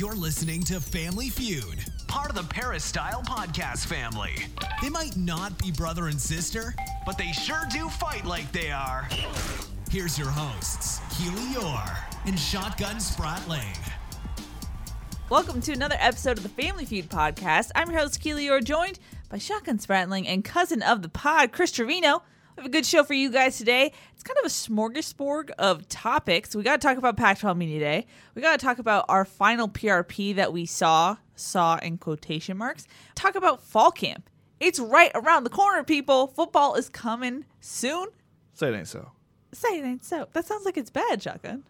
You're listening to Family Feud, Part of the Peristyle Podcast family. they might not be brother and sister. But they sure do fight like they are. Here's your hosts, Keely Eure and Shotgun Spratling. Welcome to another episode of the Family Feud podcast. I'm your host, Keely Eure, joined by Shotgun Spratling and cousin of the pod, Chris Treviño. Have a good show for you guys today. It's kind of a smorgasbord of topics. We got to talk about Pac 12 Media Day. We got to talk about our final PRP that we saw, saw in quotation marks. Talk about fall camp. It's right around the corner, people. Football is coming soon. Say it ain't so. Say it ain't so. That sounds like it's bad, Shotgun.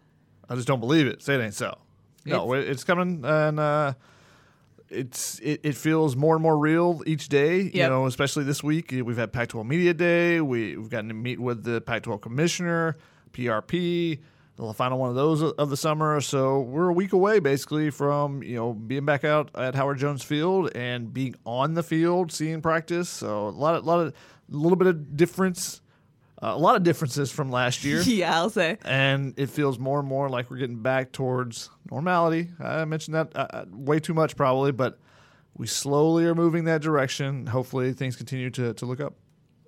I just don't believe it. Say it ain't so. No, it- it's coming, and uh, it's it, it feels more and more real each day. You know, especially this week. Eh, we've had Pac-12 Media Day. We we've gotten to meet with the Pac-12 Commissioner, PRP, the final one of those uh, of the summer. So we're a week away, basically, from you know being back out at Howard Jones Field and being on the field, seeing practice. So a lot of lot of a little bit of difference. Uh, a lot of differences from last year yeah, I'll say. and it feels more and more like we're getting back towards normality. I mentioned that uh, uh, way too much, probably, but we slowly are moving that direction. Hopefully, things continue to, to look up.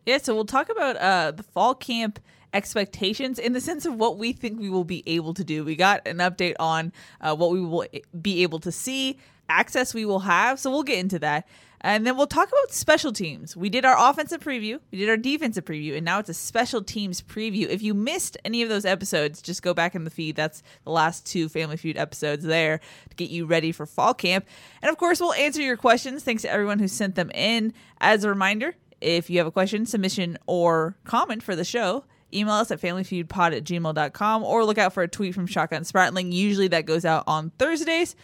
Yeah, so we'll talk about uh, the fall camp expectations in the sense of what we think we will be able to do. We got an update on uh, what we will be able to see, access we will have. So we'll get into that. And then we'll talk about special teams. We did our offensive preview, we did our defensive preview, and now it's a special teams preview. If you missed any of those episodes, just go back in the feed. That's the last two Family Feud episodes there to get you ready for fall camp. And of course, we'll answer your questions. Thanks to everyone who sent them in. As a reminder, if you have a question, submission, or comment for the show, email us at familyfeudpod at gmail.com or look out for a tweet from Shotgun Spratling. Usually that goes out on Thursdays.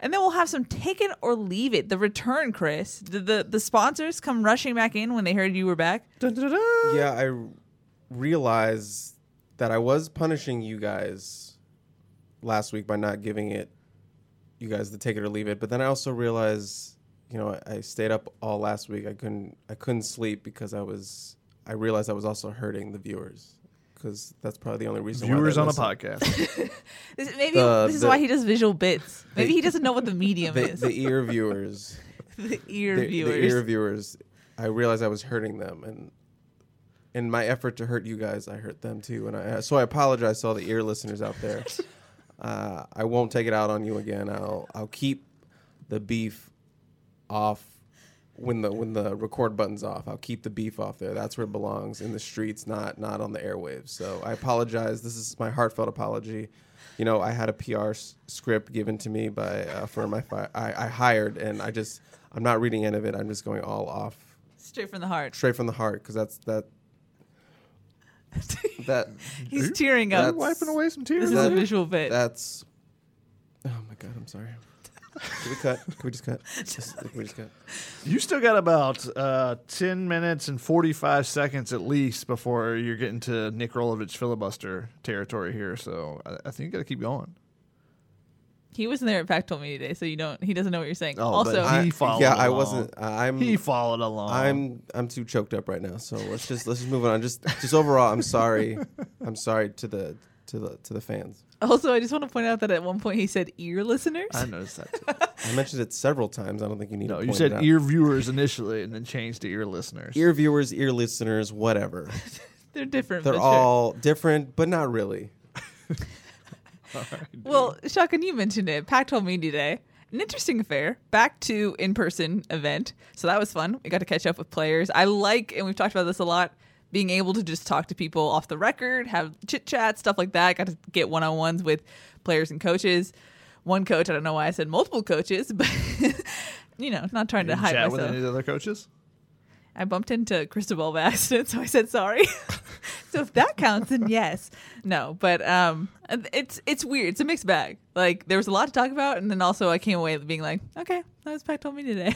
And then we'll have some take it or leave it. The return, Chris. Did the, the sponsors come rushing back in when they heard you were back? Yeah, I r- realized that I was punishing you guys last week by not giving it you guys the take it or leave it. But then I also realized, you know, I, I stayed up all last week. I couldn't I couldn't sleep because I was I realized I was also hurting the viewers because that's probably the only reason. why Viewers they on a podcast. This, maybe The- this is the- why he does visual bits. Maybe he doesn't know what the medium The, is. the ear viewers, the ear the, viewers. the ear viewers. I realized I was hurting them, and in my effort to hurt you guys, I hurt them too. And I so I apologize to all the ear listeners out there. Uh, I won't take it out on you again. I'll I'll keep the beef off when the when the record button's off. I'll keep the beef off there. That's where it belongs in the streets, not not on the airwaves. So I apologize. This is my heartfelt apology. You know, I had a PR s- script given to me by uh, a firm I, fi- I I hired, and I just I'm not reading any of it. I'm just going all off Straight from the heart. straight from the heart because that's that that He's tearing up. That's- Wiping away some tears. This tears. is a visual bit. that's. Oh my god! I'm sorry. Can we cut? Can we just cut? Just, can we just cut? You still got about uh, 10 minutes and 45 seconds at least before you're getting to Nick Rolovich filibuster territory here. So I, I think you got to keep going. he wasn't there at Pac-12 Media Day, so you don't. He doesn't know what you're saying. Oh, also, but He followed yeah, I along. wasn't. I'm. He followed along. I'm. I'm too choked up right now. So let's just let's just move on. Just just overall, I'm sorry. I'm sorry to the to the to the fans. Also, I just want to point out that at one point he said ear listeners. I noticed that. Too. I mentioned it several times. I don't think you need No, to. you point said it out. ear viewers initially and then changed to ear listeners. ear viewers, ear listeners, whatever. They're different. They're but sure. all different, but not really. Well, Shotgun, you mentioned it. Pac-12 Media Day, an interesting affair. Back to in-person event, so that was fun. We got to catch up with players. I like, and we've talked about this a lot, being able to just talk to people off the record, have chit chat, stuff like that. Got to get one-on-ones with players and coaches. One coach, I don't know why I said multiple coaches, but you know, not trying to hide chat with any of the other coaches? I bumped into Cristobal by accident, so I said sorry. so if that counts, then yes. No, but um, it's it's weird. It's a mixed bag. Like there was a lot to talk about, and then also I came away being like, okay, that was Pac-12 Media Day.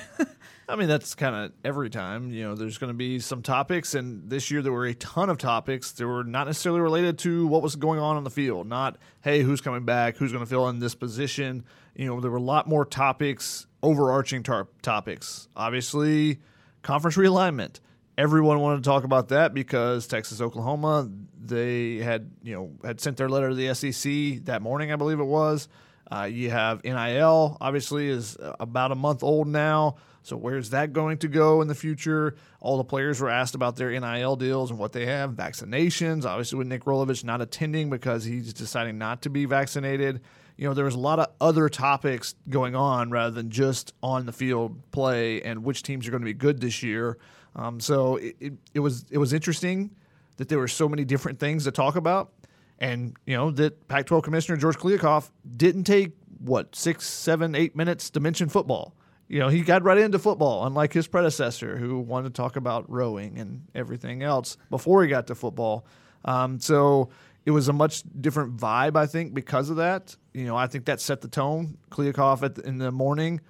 I mean, that's kind of every time. You know, there's going to be some topics, and this year there were a ton of topics that were not necessarily related to what was going on on the field. Not, hey, who's coming back? Who's going to fill in this position? You know, there were a lot more topics, overarching tar- topics. Obviously, conference realignment. Everyone wanted to talk about that because Texas, Oklahoma, they had you know had sent their letter to the SEC that morning, I believe it was. Uh, you have NIL, obviously, is about a month old now. So where's that going to go in the future? All the players were asked about their NIL deals and what they have. Vaccinations, obviously, with Nick Rolovich not attending because he's deciding not to be vaccinated. You know, there was a lot of other topics going on rather than just on the field play and which teams are going to be good this year. Um, so it, it, it was it was interesting that there were so many different things to talk about, and you know that Pac-12 Commissioner George Kliavkoff didn't take what six, seven, eight minutes to mention football. You know, he got right into football, unlike his predecessor, who wanted to talk about rowing and everything else before he got to football. Um, so it was a much different vibe, I think, because of that. You know, I think that set the tone. Kliavkoff the, in the morning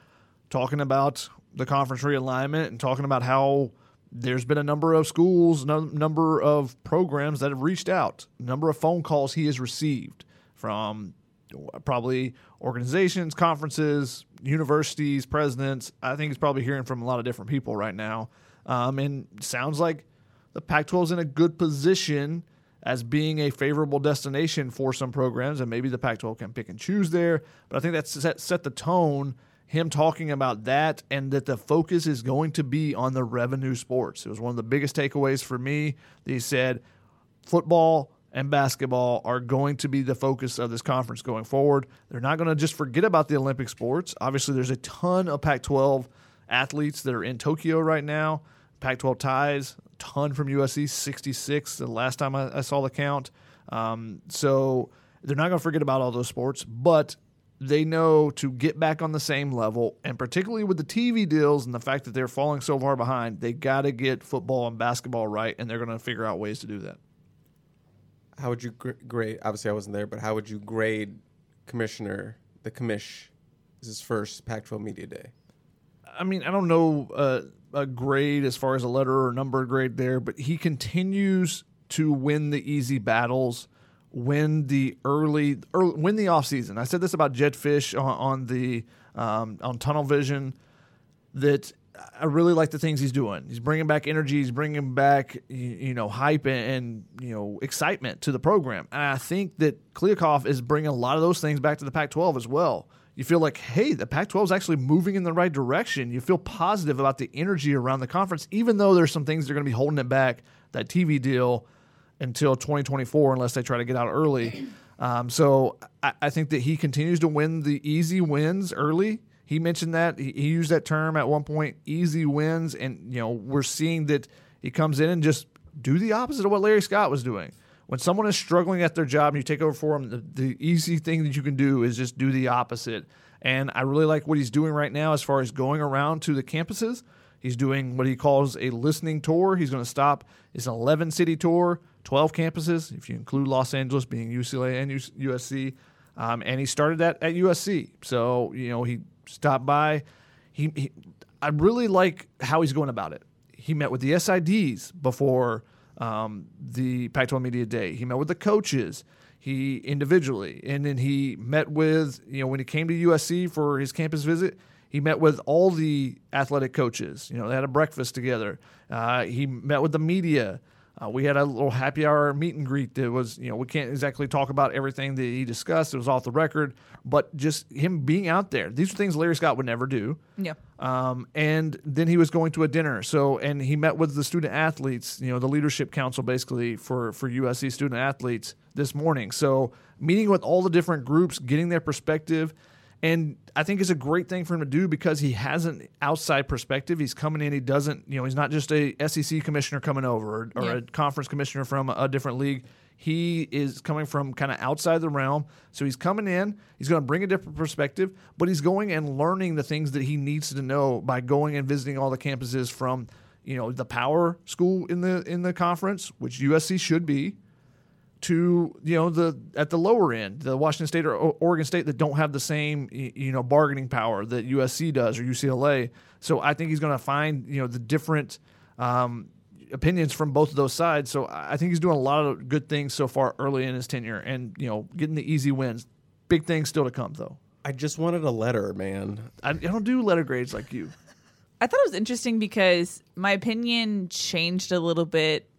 talking about the conference realignment and talking about how there's been a number of schools, number of programs that have reached out, number of phone calls he has received from probably organizations, conferences, universities, presidents. I think he's probably hearing from a lot of different people right now. Um, and sounds like the Pac 12 is in a good position as being a favorable destination for some programs, and maybe the Pac 12 can pick and choose there. But I think that's set, set the tone. Him talking about that and that the focus is going to be on the revenue sports. It was one of the biggest takeaways for me. He said football, and basketball are going to be the focus of this conference going forward. They're not going to just forget about the Olympic sports. Obviously, there's a ton of Pac 12 athletes that are in Tokyo right now. Pac 12 ties, ton from USC, 66 the last time I, I saw the count. Um, so they're not going to forget about all those sports, but they know to get back on the same level, and particularly with the TV deals and the fact that they're falling so far behind, they got to get football and basketball right, and they're going to figure out ways to do that how would you gr- grade? Obviously, I wasn't there, but how would you grade Commissioner the commish? This is his first Pac-12 Media Day. I mean, I don't know uh, a grade as far as a letter or number grade there, but he continues to win the easy battles, win the early, early win the off season. I said this about Jedd Fisch on, on the um, on Tunnel Vision that I really like the things he's doing. He's bringing back energy. He's bringing back you know hype and, and, you know excitement to the program. And I think that Kliavkoff is bringing a lot of those things back to the Pac-12 as well. You feel like, hey, the Pac-12 is actually moving in the right direction. You feel positive about the energy around the conference, even though there's some things that are going to be holding it back. That TV deal until 2024, unless they try to get out early. Um, so I, I think that he continues to win the easy wins early he mentioned that he, he used that term at one point, easy wins, and you know we're seeing that he comes in and just do the opposite of what Larry Scott was doing. When someone is struggling at their job and you take over for them, the, the easy thing that you can do is just do the opposite. And I really like what he's doing right now as far as going around to the campuses. He's doing what he calls a listening tour. He's going to stop. It's an 11 city tour, 12 campuses, if you include Los Angeles being UCLA and USC. Um, and he started that at USC. So, you know, he stopped by. He, he, I really like how he's going about it. He met with the SIDs before um, the Pac-12 Media Day. He met with the coaches. He individually, and then he met with you know when he came to USC for his campus visit. He met with all the athletic coaches. You know, they had a breakfast together. Uh, he met with the media. Uh, we had a little happy hour meet and greet that was, you know, we can't exactly talk about everything that he discussed. It was off the record, but just him being out there. These are things Larry Scott would never do. Yeah. Um, and then he was going to a dinner. So, and he met with the student athletes, you know, the leadership council basically for, for USC student athletes this morning. So, meeting with all the different groups, getting their perspective and I think it's a great thing for him to do because he has an outside perspective. He's coming in. He doesn't, you know, he's not just a SEC commissioner coming over or, or yeah. a conference commissioner from a, a different league. He is coming from kind of outside the realm. So he's coming in. He's going to bring a different perspective, but he's going and learning the things that he needs to know by going and visiting all the campuses from you know, the power school in the in the conference, which USC should be, to you know the at the lower end, the Washington State or Oregon State that don't have the same you know bargaining power that USC does or UCLA. So I think he's going to find you know the different um, opinions from both of those sides. So I I think he's doing a lot of good things so far early in his tenure, and you know getting the easy wins. Big things still to come though. I just wanted a letter, man. I, I don't do letter grades like you. I thought it was interesting because my opinion changed a little bit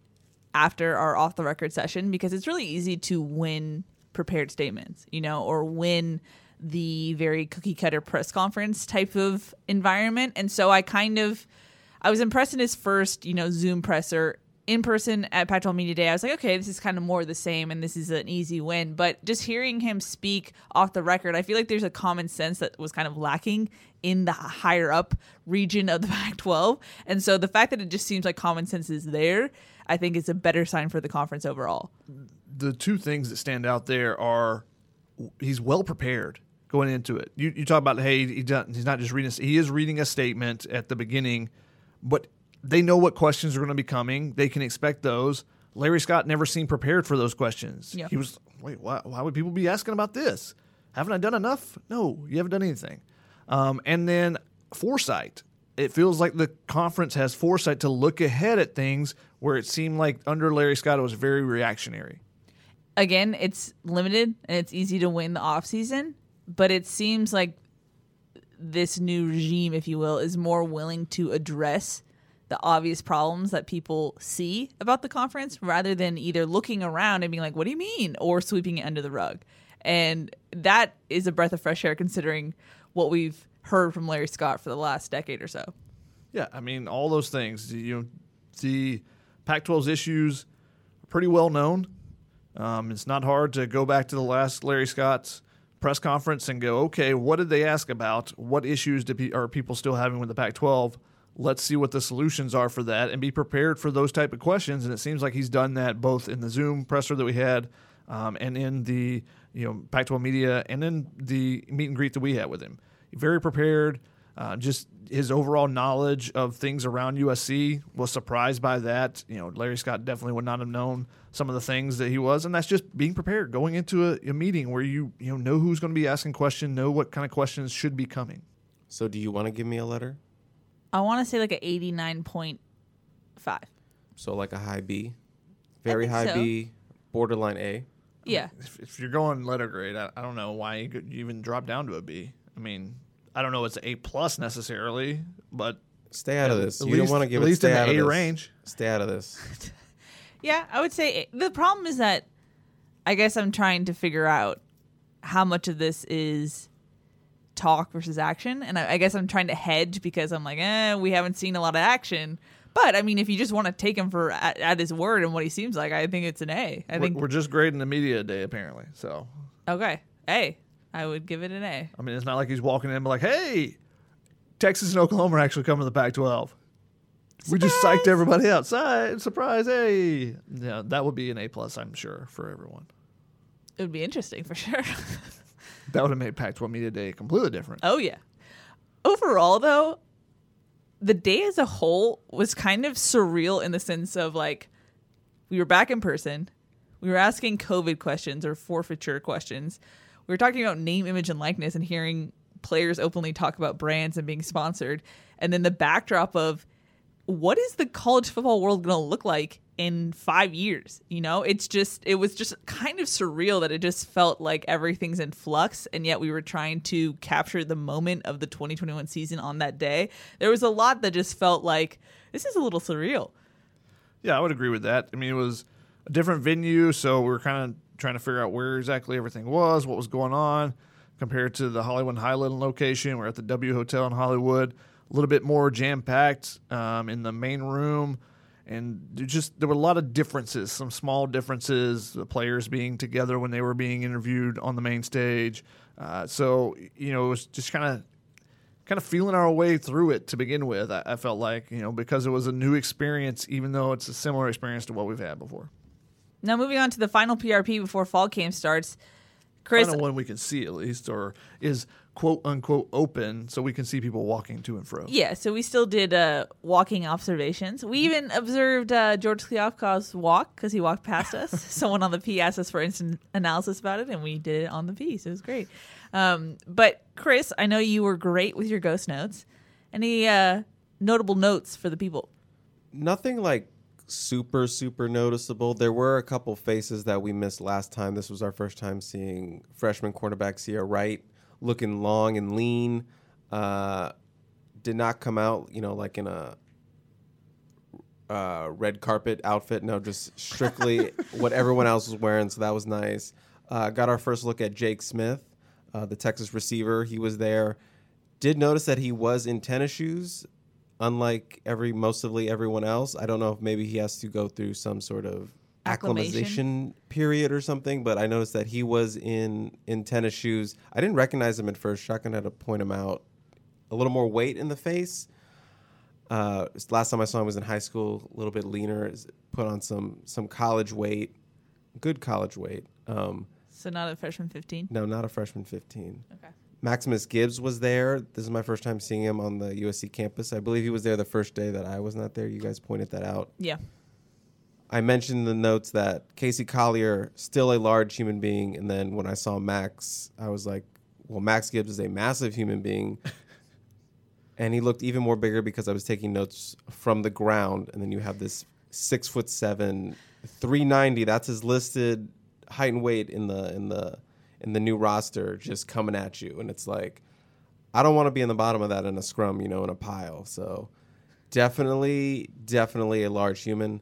after our off the record session because it's really easy to win prepared statements, you know, or win the very cookie cutter press conference type of environment. And so I kind of I was impressed in his first, you know, Zoom presser in person at Pac-12 Media Day. I was like, okay, this is kind of more the same, and this is an easy win. But just hearing him speak off the record, I feel like there's a common sense that was kind of lacking in the higher up region of the Pac-12, and so the fact that it just seems like common sense is there, I think is a better sign for the conference overall. the two things that stand out there are he's well prepared going into it. You, you talk about hey he doesn't, he's not just reading he is reading a statement at the beginning, but they know what questions are going to be coming. They can expect those. Larry Scott never seemed prepared for those questions. Yeah. He was wait why, why would people be asking about this? Haven't I done enough? No, you haven't done anything. Um, and then foresight. It feels like the conference has foresight to look ahead at things where it seemed like under Larry Scott it was very reactionary. again, it's limited and it's easy to win the off season, but it seems like this new regime, if you will, is more willing to address the obvious problems that people see about the conference rather than either looking around and being like, what do you mean? or sweeping it under the rug. And that is a breath of fresh air considering what we've heard from Larry Scott for the last decade or so. Yeah, I mean all those things. You know, the Pac-12's issues are pretty well known. Um, it's not hard to go back to the last Larry Scott's press conference and go, okay, what did they ask about? What issues pe- are people still having with the Pac-12? Let's see what the solutions are for that, and be prepared for those type of questions. And it seems like he's done that both in the Zoom presser that we had, um, and in the you know Pac-12 media, and in the meet and greet that we had with him. Very prepared. Uh, just his overall knowledge of things around USC was surprised by that. You know, Larry Scott definitely would not have known some of the things that he was, and that's just being prepared going into a, a meeting where you you know know who's going to be asking questions, know what kind of questions should be coming. So, do you want to give me a letter? I want to say like an 89.5. So, like a high B, very high so. B, borderline A. Yeah. If, if you're going letter grade, I, I don't know why you could even drop down to a B. I mean, I don't know it's an A plus necessarily, but Stay out of this. at you least- don't want to give at it. least Stay in the of A this. range. Stay out of this. Yeah, I would say the problem is that I guess I'm trying to figure out how much of this is talk versus action, and I, I guess I'm trying to hedge because I'm like, eh, we haven't seen a lot of action. But I mean, if you just want to take him for at, at his word and what he seems like, I think it's an A. I we're, think we're just grading the media day apparently. So okay, A. I would give it an A. I mean, it's not like he's walking in and be like, hey, Texas and Oklahoma are actually coming to the Pac 12. We just psyched everybody outside. Surprise, hey. Yeah, that would be an A plus, I'm sure, for everyone. It would be interesting for sure. That would have made Pac 12 Media Day completely different. Oh yeah. Overall though, the day as a whole was kind of surreal in the sense of like we were back in person. We were asking COVID questions or forfeiture questions. We were talking about name, image, and likeness and hearing players openly talk about brands and being sponsored. And then the backdrop of what is the college football world going to look like in five years? You know, it's just, it was just kind of surreal that it just felt like everything's in flux. And yet we were trying to capture the moment of the 2021 season on that day. There was a lot that just felt like this is a little surreal. Yeah, I would agree with that. I mean, it was a different venue, so we were kind of trying to figure out where exactly everything was, what was going on, compared to the Hollywood Highland location. We're at the W Hotel in Hollywood, a little bit more jam packed um, in the main room, and just there were a lot of differences, some small differences. The players being together when they were being interviewed on the main stage. Uh, so you know, it was just kind of kind of feeling our way through it to begin with. I, I felt like you know because it was a new experience, even though it's a similar experience to what we've had before. Now, moving on to the final PRP before fall camp starts. Chris, Final one we can see at least, or is quote unquote open so we can see people walking to and fro. Yeah, so we still did uh, walking observations. We even observed uh, George Kliavkoff's walk because he walked past us. Someone on the P asked us for instant analysis about it, and we did it on the P, so it was great. Um, but Chris, I know you were great with your ghost notes. Any uh, notable notes for the people? Nothing like super super noticeable. There were a couple faces that we missed last time. This was our first time seeing freshman cornerback Ceyair Wright looking long and lean. Uh, did not come out, you know, like in a uh, red carpet outfit. No, just strictly what everyone else was wearing. So that was nice. Uh, got our first look at Jake Smith, uh, the Texas receiver. He was there. Did notice that he was in tennis shoes, unlike every mostly everyone else. I don't know if maybe he has to go through some sort of Acclimation. acclimatization period or something. But I noticed that he was in in tennis shoes. I didn't recognize him at first. Shotgun had to point him out. A little more weight in the face. Uh, last time I saw him was in high school, a little bit leaner. Put on some some college weight, good college weight. Um, So not a freshman 15? no, not a freshman 15. Okay. Maximus Gibbs was there. This is my first time seeing him on the USC campus. I believe he was there the first day that I was not there. You guys pointed that out. Yeah. I mentioned in the notes that Casey Collier, still a large human being, and then when I saw Max, I was like, well, Max Gibbs is a massive human being. and he looked even more bigger because I was taking notes from the ground, and then you have this six foot seven, three ninety. That's his listed height and weight in the in the in the new roster, just coming at you, and it's like, I don't want to be in the bottom of that in a scrum, you know, in a pile. So definitely, definitely a large human.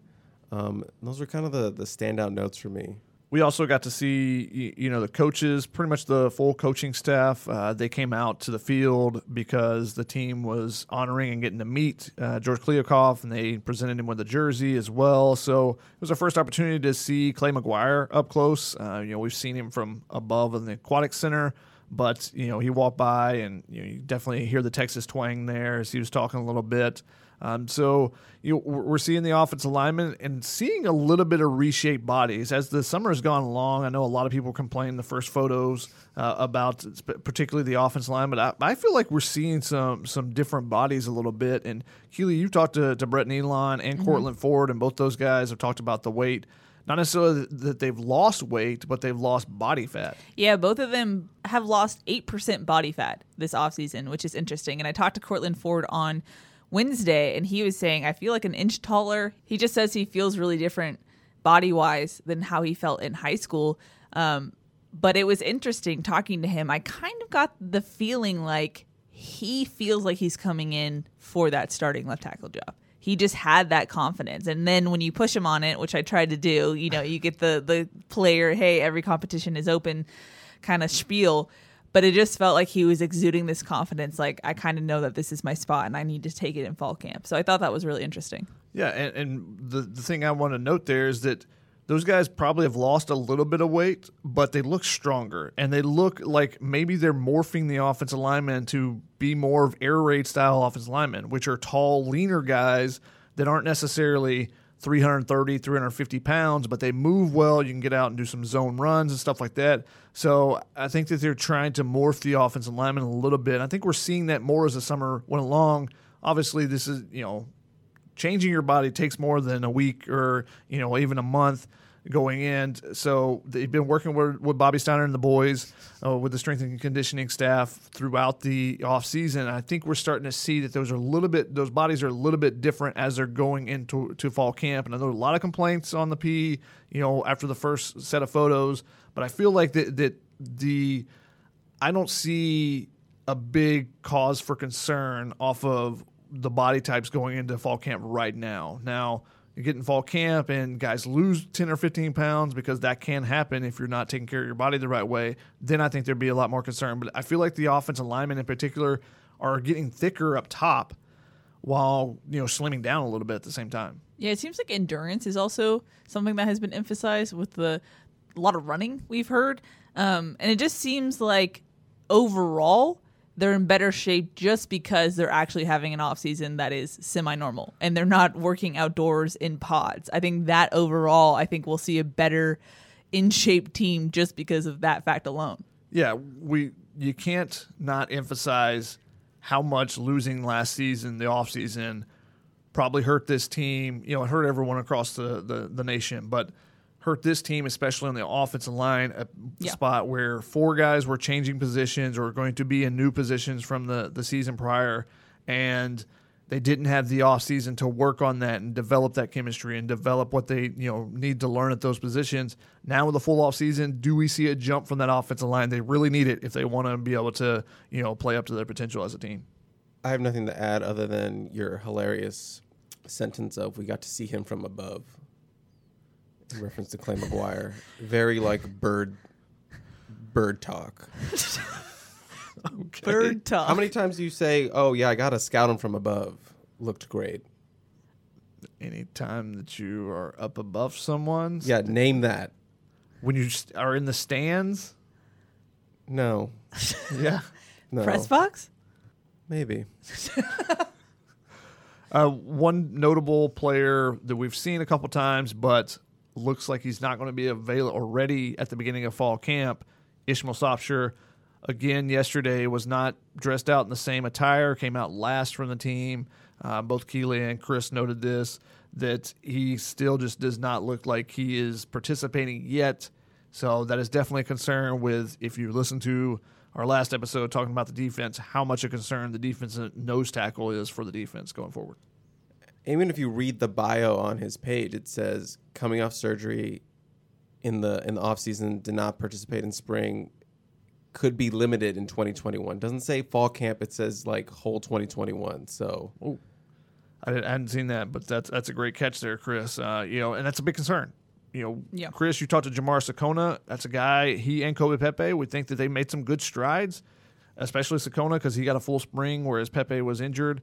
Um, those are kind of the the standout notes for me. We also got to see, you know, the coaches, pretty much the full coaching staff. Uh, they came out to the field because the team was honoring and getting to meet uh, George Kliavkoff, and they presented him with a jersey as well. So it was our first opportunity to see Clay McGuire up close. Uh, you know, we've seen him from above in the aquatic center, but you know, he walked by, and you, know, you definitely hear the Texas twang there as he was talking a little bit. Um, so you know, we're seeing the offensive lineman and seeing a little bit of reshaped bodies as the summer has gone along. I know a lot of people complain the first photos uh, about particularly the offensive line, but I, I feel like we're seeing some some different bodies a little bit. And Keely, you talked to, to Brett Neilon and Courtland Ford, and both those guys have talked about the weight. Not necessarily that they've lost weight, but they've lost body fat. Yeah, both of them have lost 8% body fat this offseason, which is interesting. And I talked to Courtland Ford on Wednesday, and he was saying, I feel like an inch taller. He just says he feels really different body wise than how he felt in high school. Um, but it was interesting talking to him. I kind of got the feeling like he feels like he's coming in for that starting left tackle job. He just had that confidence. And then when you push him on it, which I tried to do, you know, you get the the player, hey, every competition is open kind of spiel. But it just felt like he was exuding this confidence, like I kind of know that this is my spot and I need to take it in fall camp. So I thought that was really interesting. Yeah, and, and the the thing I want to note there is that those guys probably have lost a little bit of weight, but they look stronger and they look like maybe they're morphing the offensive linemen to be more of air raid style offensive linemen, which are tall, leaner guys that aren't necessarily 330, 350 pounds, but they move well. You can get out and do some zone runs and stuff like that. So I think that they're trying to morph the offensive lineman a little bit. I think we're seeing that more as the summer went along. Obviously, this is, you know, changing your body takes more than a week or you know even a month going in. So they've been working with, with Bobby Steiner and the boys uh, with the strength and conditioning staff throughout the off season. I think we're starting to see that those are a little bit those bodies are a little bit different as they're going into to fall camp. And I know a lot of complaints on the P, you know, after the first set of photos, but I feel like that that the I don't see a big cause for concern off of the body types going into fall camp right now. Now, you get in fall camp and guys lose 10 or 15 pounds because that can happen if you're not taking care of your body the right way, then I think there'd be a lot more concern. But I feel like the offensive linemen in particular are getting thicker up top while, you know, slimming down a little bit at the same time. Yeah, it seems like endurance is also something that has been emphasized with the a lot of running we've heard, um, and it just seems like overall they're in better shape just because they're actually having an off season that is semi-normal and they're not working outdoors in pods. I think that overall, I think we'll see a better in shape team just because of that fact alone. Yeah, we you can't not emphasize how much losing last season, the offseason, probably hurt this team. You know, it hurt everyone across the, the, the nation, but hurt this team, especially on the offensive line, a Yeah. spot where four guys were changing positions or going to be in new positions from the, the season prior. And they didn't have the offseason to work on that and develop that chemistry and develop what they you know need to learn at those positions. Now with the full offseason, do we see a jump from that offensive line? They really need it if they want to be able to you know play up to their potential as a team. I have nothing to add other than your hilarious sentence of "we got to see him from above." In reference to Clay McGuire, very like bird, bird talk. Bird talk. How many times do you say, "Oh yeah, I got to scout him from above"? Looked great. Anytime that you are up above someone, Yeah, name that. when you st- are in the stands, No, yeah. no, Press box? maybe. Uh, one notable player that we've seen a couple times, but looks like he's not going to be available or ready at the beginning of fall camp. Ishmael Sopsher, again yesterday, was not dressed out in the same attire. Came out last from the team. Uh, both Keely and Chris noted this that he still just does not look like he is participating yet. So that is definitely a concern. With if you listen to our last episode talking about the defense, how much a concern the defensive nose tackle is for the defense going forward. Even if you read the bio on his page, it says coming off surgery in the in the off season, did not participate in spring, could be limited in 2021. Doesn't say fall camp. It says like whole 2021. So I, didn't, I hadn't seen that, but that's that's a great catch there, Chris. Uh, you know, and that's a big concern. You know, Yeah. Chris, you talked to Jamar Sekona. That's a guy. He and Kobe Pepe. We think that they made some good strides, especially Sekona because he got a full spring, whereas Pepe was injured.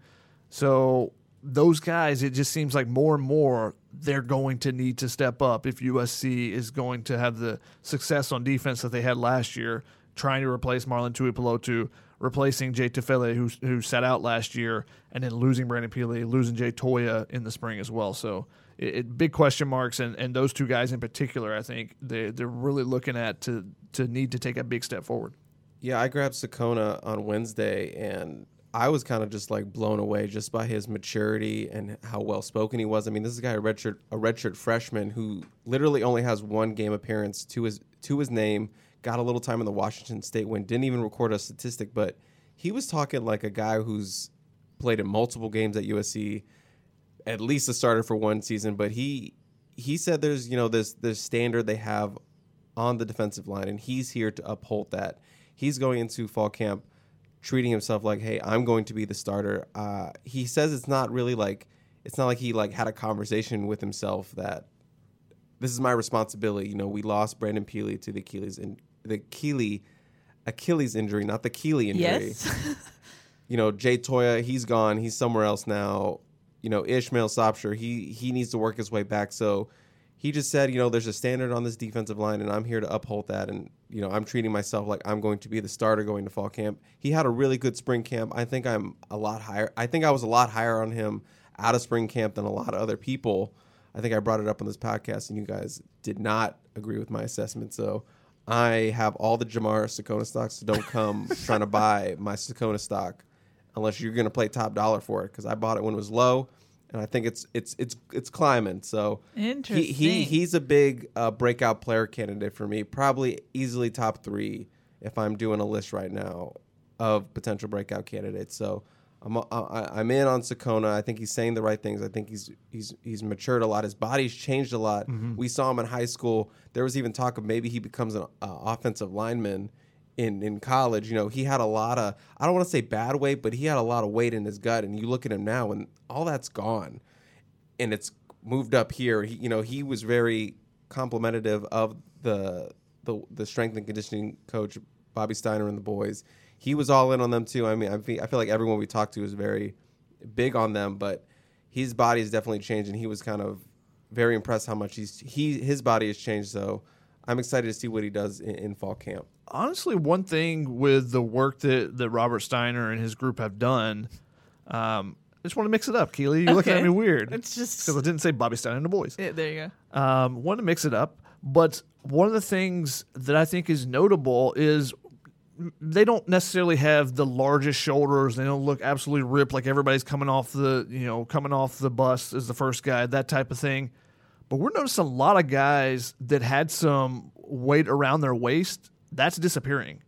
So those guys, it just seems like more and more they're going to need to step up if USC is going to have the success on defense that they had last year, trying to replace Marlon Tuipulotu, replacing Jay Tufele, who who sat out last year, and then losing Brandon Pili, losing Jay Toia in the spring as well. So it, it, big question marks, and, and those two guys in particular, I think they they're really looking at to to need to take a big step forward. Yeah, I grabbed Sekona on Wednesday and I was kind of just like blown away just by his maturity and how well spoken he was. I mean, this is a guy a redshirt a redshirt freshman who literally only has one game appearance to his to his name. Got a little time in the Washington State win. Didn't even record a statistic, but he was talking like a guy who's played in multiple games at USC, at least a starter for one season. But he he said there's you know this this standard they have on the defensive line, and he's here to uphold that. He's going into fall camp treating himself like, hey, I'm going to be the starter. Uh, he says it's not really like it's not like he like had a conversation with himself that this is my responsibility. You know, we lost Brandon Pili to the Achilles in the Keely Achilles injury, not the Keely injury. Yes. You know, Jay Toia, he's gone. He's somewhere else now. You know, Ishmael Sopsher, he he needs to work his way back. So he just said, you know, there's a standard on this defensive line, and I'm here to uphold that. And you know, I'm treating myself like I'm going to be the starter going to fall camp. He had a really good spring camp. I think I'm a lot higher. I think I was a lot higher on him out of spring camp than a lot of other people. I think I brought it up on this podcast, and you guys did not agree with my assessment. So I have all the Jamar Sekona stocks. So don't come trying to buy my Sekona stock unless you're going to play top dollar for it because I bought it when it was low, and I think it's it's it's it's climbing. So He, he he's a big uh, breakout player candidate for me. Probably easily top three if I'm doing a list right now of potential breakout candidates. So. I'm, I, I'm in on Sekona. I think he's saying the right things. I think he's he's he's matured a lot. His body's changed a lot. We saw him in high school. There was even talk of maybe he becomes an uh, offensive lineman in in college. You know, he had a lot of I don't want to say bad weight, but he had a lot of weight in his gut. And you look at him now, and all that's gone, and it's moved up here. He, you know, he was very complimentative of the the the strength and conditioning coach Bobby Steiner and the boys. He was all in on them too. I mean, I feel, I feel like everyone we talked to was very big on them, but his body has definitely changed, and he was kind of very impressed how much he's he his body has changed. So I'm excited to see what he does in, in fall camp. honestly, one thing with the work that, that Robert Steiner and his group have done, um, I just want to mix it up. Keely, you're looking at me weird. It's just- because I didn't say Bobby Steiner and the boys. Yeah, there you go. Um, want to mix it up, but one of the things that I think is notable is they don't necessarily have the largest shoulders. They don't look absolutely ripped like everybody's coming off the you know coming off the bus as the first guy, that type of thing. But we're noticing a lot of guys that had some weight around their waist that's disappearing.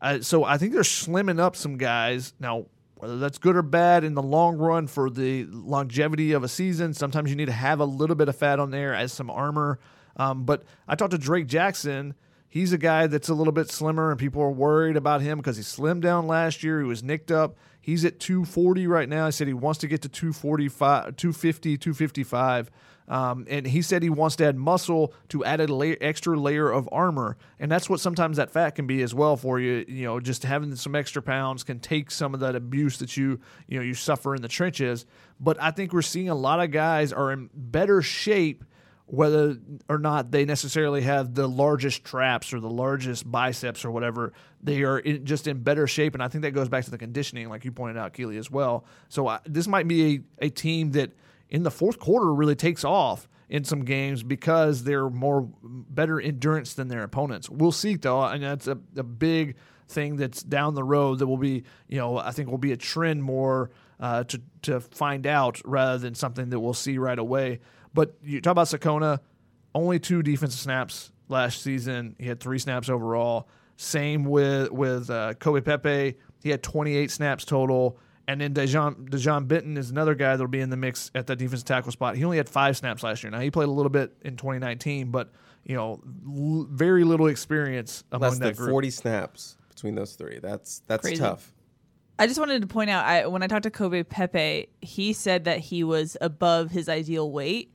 Uh, so I think they're slimming up some guys now. Whether that's good or bad in the long run for the longevity of a season, sometimes you need to have a little bit of fat on there as some armor. Um, but I talked to Drake Jackson He's a guy that's a little bit slimmer, and people are worried about him because he slimmed down last year. He was nicked up. He's at 240 right now. He said he wants to get to 245, 250, 255. Um, and he said he wants to add muscle to add an la- extra layer of armor, and that's what sometimes that fat can be as well for you. You know, just having some extra pounds can take some of that abuse that you you know you suffer in the trenches. But I think we're seeing a lot of guys are in better shape whether or not they necessarily have the largest traps or the largest biceps or whatever, they are in, just in better shape. And I think that goes back to the conditioning, like you pointed out, Keely, as well. So I, this might be a, a team that in the fourth quarter really takes off in some games because they're more better endurance than their opponents. We'll see, though, and that's a, a big thing that's down the road that will be, you know, I think will be a trend more uh, to to find out rather than something that we'll see right away. But you talk about Sekona, only two defensive snaps last season. He had three snaps overall. Same with with uh, Kobe Pepe. He had 28 snaps total. And then Dejon, Dejon Benton is another guy that'll be in the mix at that defensive tackle spot. He only had five snaps last year. Now he played a little bit in 2019, but you know, l- very little experience among Less that than group. 40 snaps between those three. That's that's Crazy. tough. I just wanted to point out I, when I talked to Kobe Pepe, he said that he was above his ideal weight.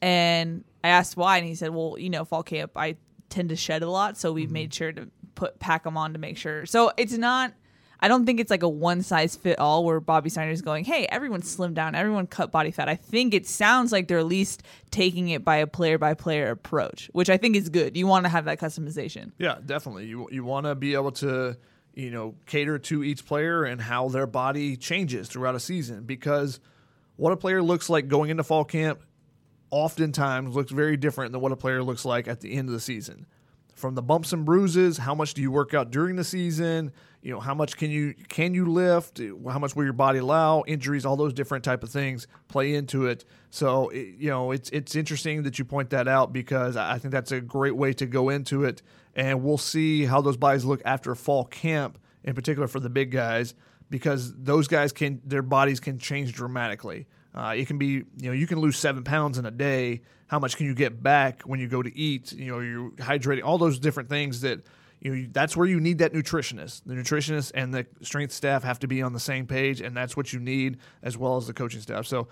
And I asked why, and he said, "Well, you know, fall camp, I tend to shed a lot, so we've mm-hmm. made sure to put pack them on to make sure." So it's not. I don't think it's like a one size fit all where Bobby Snyder's going, "Hey, everyone slim down, everyone cut body fat." I think it sounds like they're at least taking it by a player by player approach, which I think is good. You want to have that customization. Yeah, definitely. You you want to be able to you know cater to each player and how their body changes throughout a season because what a player looks like going into fall camp oftentimes looks very different than what a player looks like at the end of the season. From the bumps and bruises, how much do you work out during the season? You know, how much can you can you lift? How much will your body allow? Injuries, all those different type of things play into it. So, it, you know, it's it's interesting that you point that out because I think that's a great way to go into it, and we'll see how those bodies look after fall camp, in particular for the big guys, because those guys can their bodies can change dramatically. Uh, it can be, you know, you can lose seven pounds in a day. How much can you get back when you go to eat? You know, you're hydrating, all those different things that, you know, that's where you need that nutritionist. The nutritionist and the strength staff have to be on the same page, and that's what you need as well as the coaching staff. So,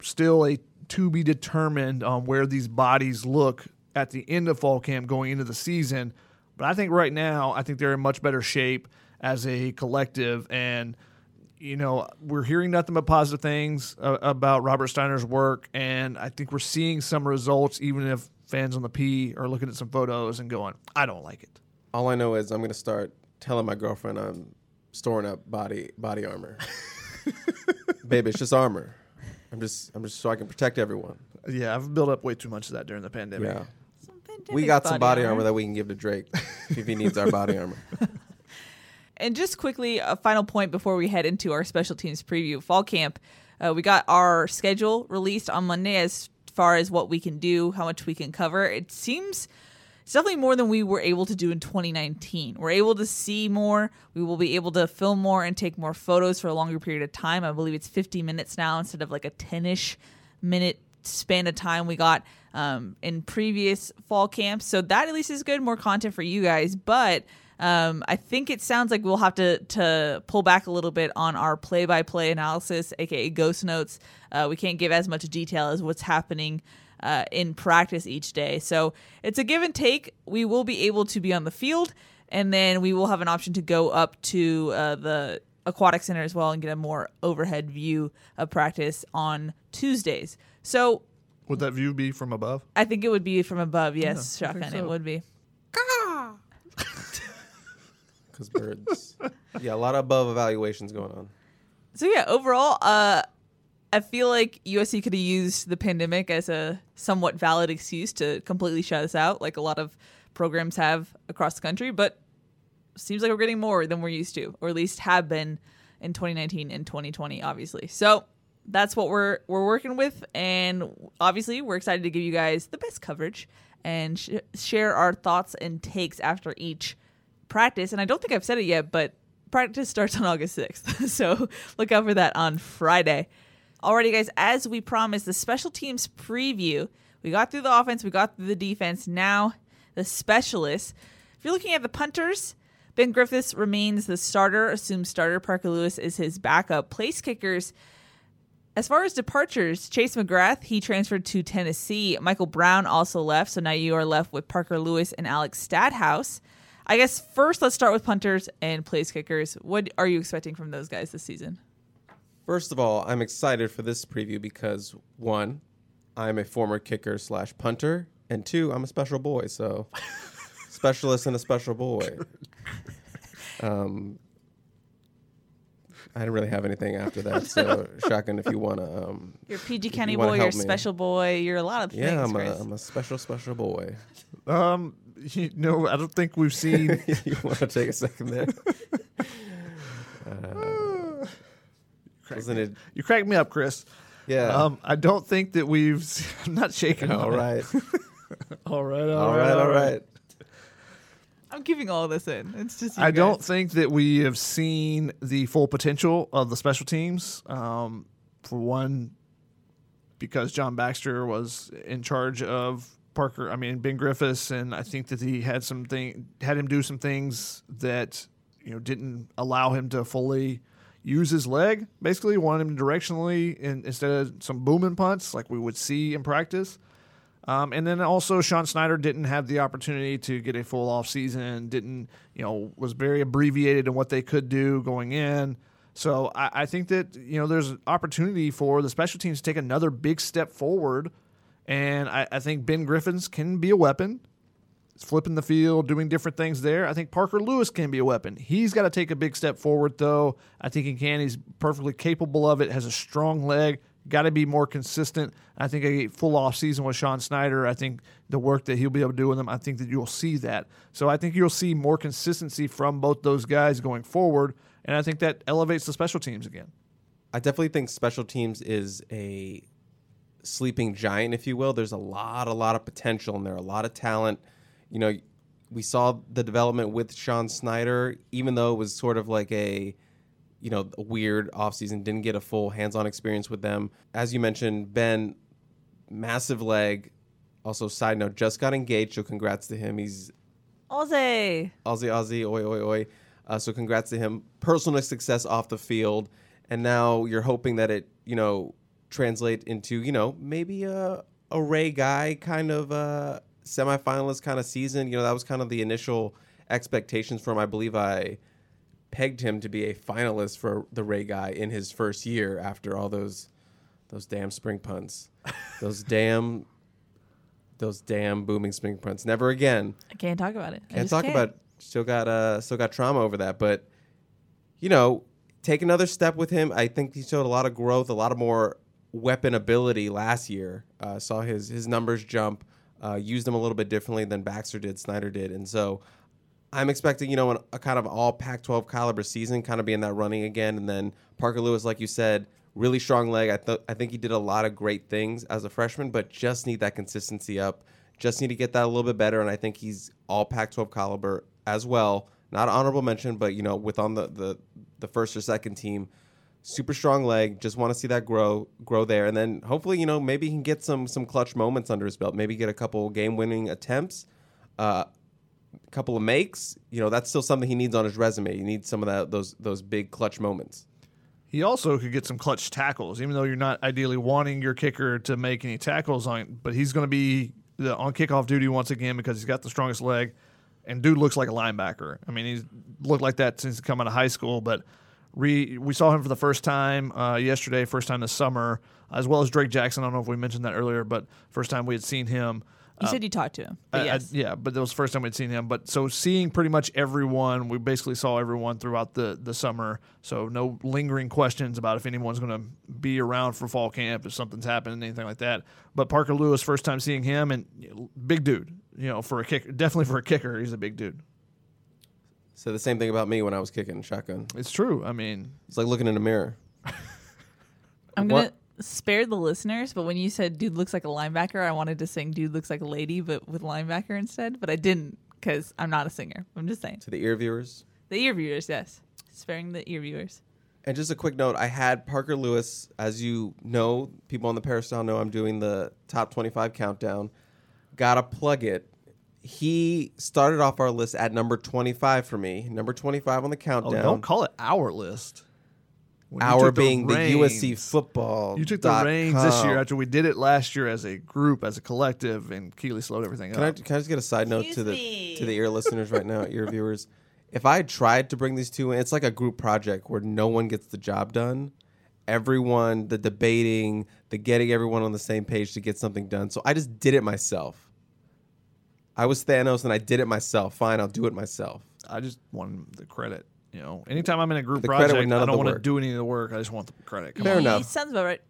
still a to be determined on where these bodies look at the end of fall camp going into the season. But I think right now, I think they're in much better shape as a collective and you know, we're hearing nothing but positive things uh, about Robert Steiner's work, and I think we're seeing some results, even if fans on the P are looking at some photos and going, "I don't like it." All I know is I'm going to start telling my girlfriend I'm storing up body body armor. Baby, it's just armor. I'm just I'm just so I can protect everyone. Yeah, I've built up way too much of that during the pandemic. Yeah. We got some body armor that we can give to Drake if he needs our body armor. And just quickly, a final point before we head into our special teams preview fall camp. Uh, we got our schedule released on Monday as far as what we can do, how much we can cover. It seems it's definitely more than we were able to do in 2019. We're able to see more. We will be able to film more and take more photos for a longer period of time. I believe it's 50 minutes now instead of like a 10 ish minute span of time we got um, in previous fall camps. So that at least is good, more content for you guys. But um, I think it sounds like we'll have to to pull back a little bit on our play by play analysis, aka ghost notes. Uh, we can't give as much detail as what's happening uh, in practice each day. So it's a give and take. We will be able to be on the field, and then we will have an option to go up to uh, the aquatic center as well and get a more overhead view of practice on Tuesdays. So Would that view be from above? I think it would be from above. Yes, I think shotgun. It would be. Because birds. yeah, a lot of above evaluations going on. So yeah, overall, uh, I feel like USC could have used the pandemic as a somewhat valid excuse to completely shut us out, like a lot of programs have across the country. But seems like we're getting more than we're used to, or at least have been in 2019 and 2020, obviously. So that's what we're we're working with, and obviously we're excited to give you guys the best coverage and sh- share our thoughts and takes after each practice. And I don't think I've said it yet, but practice starts on August 6th, so look out for that on Friday. Alrighty, guys, as we promised, the special teams preview. We got through the offense, we got through the defense. Now the specialists. If you're looking at the punters, Ben Griffiths remains the starter, assumed starter. Parker Lewis is his backup. Place kickers. As far as departures, Chase McGrath, he transferred to Tennessee. Michael Brown also left, so now you are left with Parker Lewis and Alex Stadhouse. I guess first let's start with punters and place kickers. What are you expecting from those guys this season? First of all, I'm excited for this preview because one, I'm a former kicker slash punter, and two, I'm a special boy, so specialist and a special boy. Um, I didn't really have anything after that, so shotgun if you wanna. Um, You're a PG County you boy, you're a special boy, you're a lot of things. Yeah, I'm Chris. a, I'm a special special boy. Um, you know, I don't think we've seen. you want to take a second there? Uh, wasn't it? you cracked me up, Chris. Yeah. Um, I don't think that we've. se- I'm not shaking. all on it. right. all right, all right. All right. I'm keeping all this in. It's just you I don't think that we have seen the full potential of the special teams. Um, for one, because John Baxter was in charge of Parker. I mean Ben Griffiths, and I think that he had some thing had him do some things that you know didn't allow him to fully use his leg. Basically, wanted him directionally in, instead of some booming punts like we would see in practice. Um, and then also Sean Snyder didn't have the opportunity to get a full off season. Didn't you know was very abbreviated in what they could do going in. So I, I think that you know there's an opportunity for the special teams to take another big step forward, and I, I think Ben Griffiths can be a weapon. Flipping the field, doing different things there. I think Parker Lewis can be a weapon. He's got to take a big step forward, though. I think he can. He's perfectly capable of it. Has a strong leg. Got to be more consistent. I think a full off season with Sean Snyder. I think the work that he'll be able to do with them. I think that you'll see that. So I think you'll see more consistency from both those guys going forward, and I think that elevates the special teams again. I definitely think special teams is a sleeping giant, if you will. There's a lot, a lot of potential and there, a lot of talent. You know, we saw the development with Sean Snyder, even though it was sort of like a, you know, a weird offseason, didn't get a full hands-on experience with them. As you mentioned, Ben, massive leg. Also, side note, just got engaged, so congrats to him. He's Ozzy. Aussie, Aussie, oi, oi, oi. Uh, so congrats to him. Personal success off the field, and now you're hoping that it, you know, translate into, you know, maybe a a Ray Guy kind of uh, semifinalist kind of season. You know, that was kind of the initial expectations from. I believe I pegged him to be a finalist for the Ray Guy in his first year after all those those damn spring punts, those damn those damn booming spring punts. Never again. I can't talk about it. I Can't talk about still got uh still got trauma over that, but you know, take another step with him. I think he showed a lot of growth, a lot of more weapon ability last year. Uh, saw his his numbers jump. Uh, used them a little bit differently than Baxter did, Snyder did, and so I'm expecting you know an, a kind of all Pac-12 caliber season, kind of be in that running again, and then Parker Lewis, like you said, really strong leg. I I think he did a lot of great things as a freshman, but just need that consistency up. Just need to get that a little bit better, and I think he's all Pac-12 caliber as well. Not honorable mention, but you know, with on the the, the first or second team, super strong leg. Just want to see that grow grow there, and then hopefully you know maybe he can get some some clutch moments under his belt. Maybe get a couple game winning attempts. Uh, a couple of makes, you know, that's still something he needs on his resume. He needs some of that those those big clutch moments. He also could get some clutch tackles, even though you're not ideally wanting your kicker to make any tackles on. But he's going to be the, on kickoff duty once again because he's got the strongest leg, and dude looks like a linebacker. I mean, he's looked like that since coming to high school. But re, we saw him for the first time uh, yesterday, first time this summer, as well as Drake Jackson. I don't know if we mentioned that earlier, but first time we had seen him. You said you talked to him. But I- I- yes. yeah, but that was the first time we'd seen him. But so seeing pretty much everyone, we basically saw everyone throughout the, the summer. So no lingering questions about if anyone's going to be around for fall camp, if something's happened, anything like that. But Parker Lewis, first time seeing him, and big dude, you know, for a kicker, definitely for a kicker, he's a big dude. Said the same thing about me when I was kicking shotgun. It's true. I mean, It's like looking in a mirror. I'm gonna spare the listeners, but when you said "dude looks like a linebacker," I wanted to sing "dude looks like a lady," but with linebacker instead. But I didn't because I'm not a singer. I'm just saying. To the ear viewers. The ear viewers, yes, sparing the ear viewers. And just a quick note, I had Parker Lewis, as you know, people on the Peristyle know I'm doing the top 25 countdown. Gotta plug it. He started off our list at number 25 for me. Number 25 on the oh, countdown. don't call it our list. When our took the being the USC football. You took the dot reins this year after we did it last year as a group, as a collective, and Keely slowed everything Can I, up. can I just get a side note to Excuse the me. to the ear listeners right now, ear viewers? If I had tried to bring these two in, it's like a group project where no one gets the job done. Everyone, the debating, the getting everyone on the same page to get something done. So I just did it myself. I was Thanos and I did it myself. Fine, I'll do it myself. I just want the credit. You know, anytime I'm in a group The credit with project, none I of don't the want to work. do any of the work. I just want the credit. Come Fair on. enough. Sounds about right.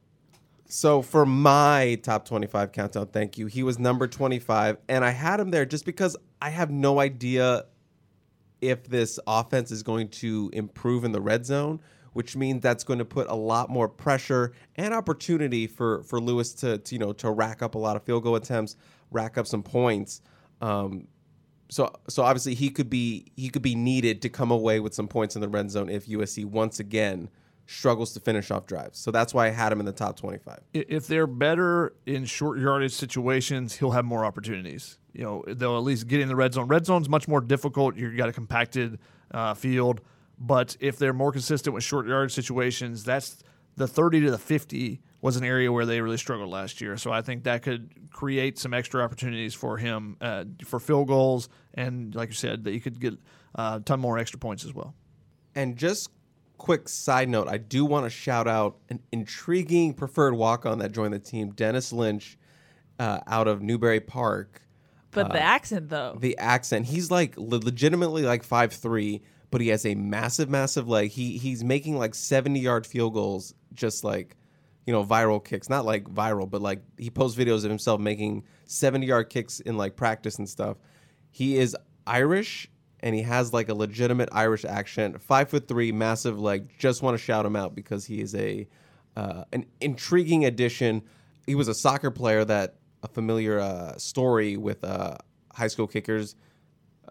So for my top 25 countdown, thank you. He was number 25, and I had him there just because I have no idea if this offense is going to improve in the red zone, which means that's going to put a lot more pressure and opportunity for for Lewis to, to you know to rack up a lot of field goal attempts, rack up some points. Um, so so obviously he could be he could be needed to come away with some points in the red zone if USC once again struggles to finish off drives. So that's why I had him in the top 25. If they're better in short yardage situations, he'll have more opportunities. You know, they'll at least get in the red zone. Red zone's much more difficult. You've got a compacted uh, field. But if they're more consistent with short yardage situations, that's the 30 to the 50 was an area where they really struggled last year. So I think that could create some extra opportunities for him uh, for field goals. And like you said, that you could get uh, a ton more extra points as well. And just quick side note, I do want to shout out an intriguing preferred walk on that joined the team, Dennis Lynch, uh, out of Newbury Park. But the accent, though, The accent, he's like le- legitimately like five three, but he has a massive, massive leg. He he's making like seventy yard field goals, just like you know viral kicks, not like viral, but like he posts videos of himself making seventy yard kicks in like practice and stuff. He is Irish and he has like a legitimate Irish accent. Five foot three, massive leg. Just want to shout him out because he is a uh, an intriguing addition. He was a soccer player that a familiar uh, story with uh, high school kickers.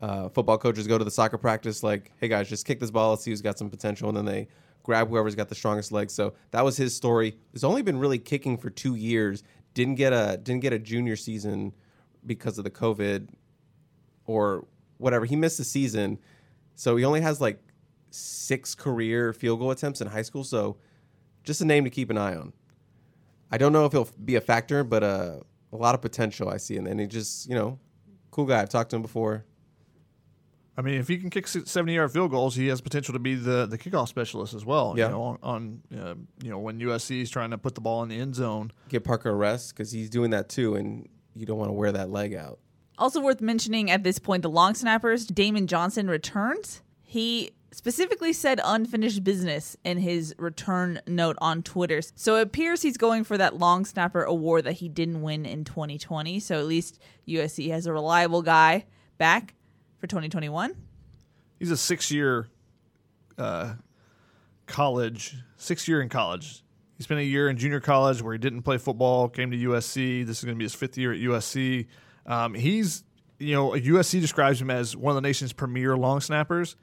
Uh, football coaches go to the soccer practice like, "Hey guys, just kick this ball. Let's see who's got some potential," and then they grab whoever's got the strongest legs. So that was his story. He's only been really kicking for two years. Didn't get a didn't get a junior season because of the COVID or whatever. He missed the season, so he only has like six career field goal attempts in high school. So just a name to keep an eye on. I don't know if he'll be a factor, but uh, a lot of potential I see, and then he just you know, cool guy. I've talked to him before. I mean, if he can kick seventy yard field goals, he has potential to be the, the kickoff specialist as well. Yeah. You know, on, on uh, you know when USC is trying to put the ball in the end zone. Get Parker a rest because he's doing that too, and you don't want to wear that leg out. Also worth mentioning at this point, the long snappers, Damon Johnson returns. He specifically said unfinished business in his return note on Twitter. So it appears he's going for that long snapper award that he didn't win in 2020. So at least USC has a reliable guy back for 2021. He's a six year uh, college, six year in college. He spent a year in junior college where he didn't play football, came to USC. This is going to be his fifth year at USC. Um, he's, you know, USC describes him as one of the nation's premier long snappers.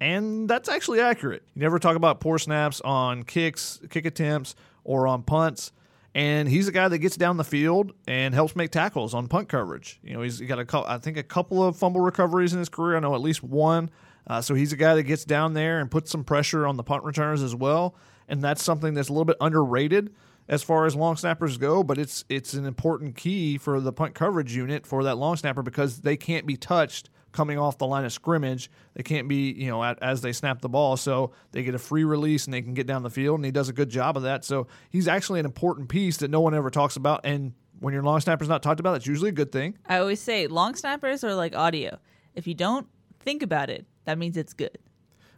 And that's actually accurate. You never talk about poor snaps on kicks, kick attempts, or on punts. And he's a guy that gets down the field and helps make tackles on punt coverage. You know, he's got a I think a couple of fumble recoveries in his career. I know at least one. Uh, so he's a guy that gets down there and puts some pressure on the punt returners as well. And that's something that's a little bit underrated as far as long snappers go. But it's it's an important key for the punt coverage unit for that long snapper because they can't be touched coming off the line of scrimmage. They can't be, you know, at, as they snap the ball. So they get a free release and they can get down the field, and he does a good job of that. So he's actually an important piece that no one ever talks about. And when your long snapper's not talked about, that's usually a good thing. I always say long snappers are like audio. If you don't think about it, that means it's good.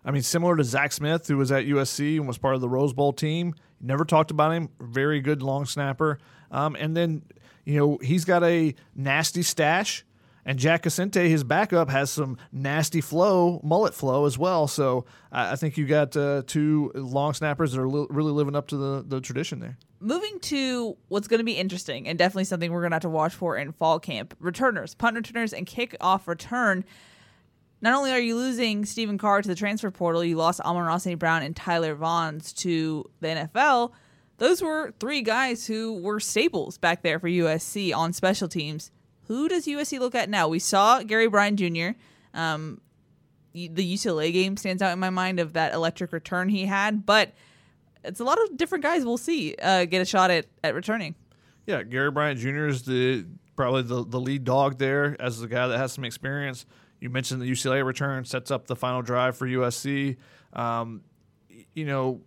I mean, similar to Zach Smith, who was at USC and was part of the Rose Bowl team. Never talked about him. Very good long snapper. Um, and then, you know, he's got a nasty stash. And Jack Casente, his backup, has some nasty flow, mullet flow as well. So I, think you got uh, two long snappers that are li- really living up to the, the tradition there. Moving to what's going to be interesting and definitely something we're going to have to watch for in fall camp returners, punt returners, and kickoff return. Not only are you losing Stephen Carr to the transfer portal, you lost Amon St. Brown and Tyler Vaughns to the NFL. Those were three guys who were staples back there for USC on special teams. Who does USC look at now? We saw Gary Bryant Jr. Um, the UCLA game stands out in my mind of that electric return he had, but it's a lot of different guys we'll see uh, get a shot at, at returning. Yeah, Gary Bryant Jr. is the probably the, the lead dog there as the guy that has some experience. You mentioned the UCLA return sets up the final drive for USC. Um, you know,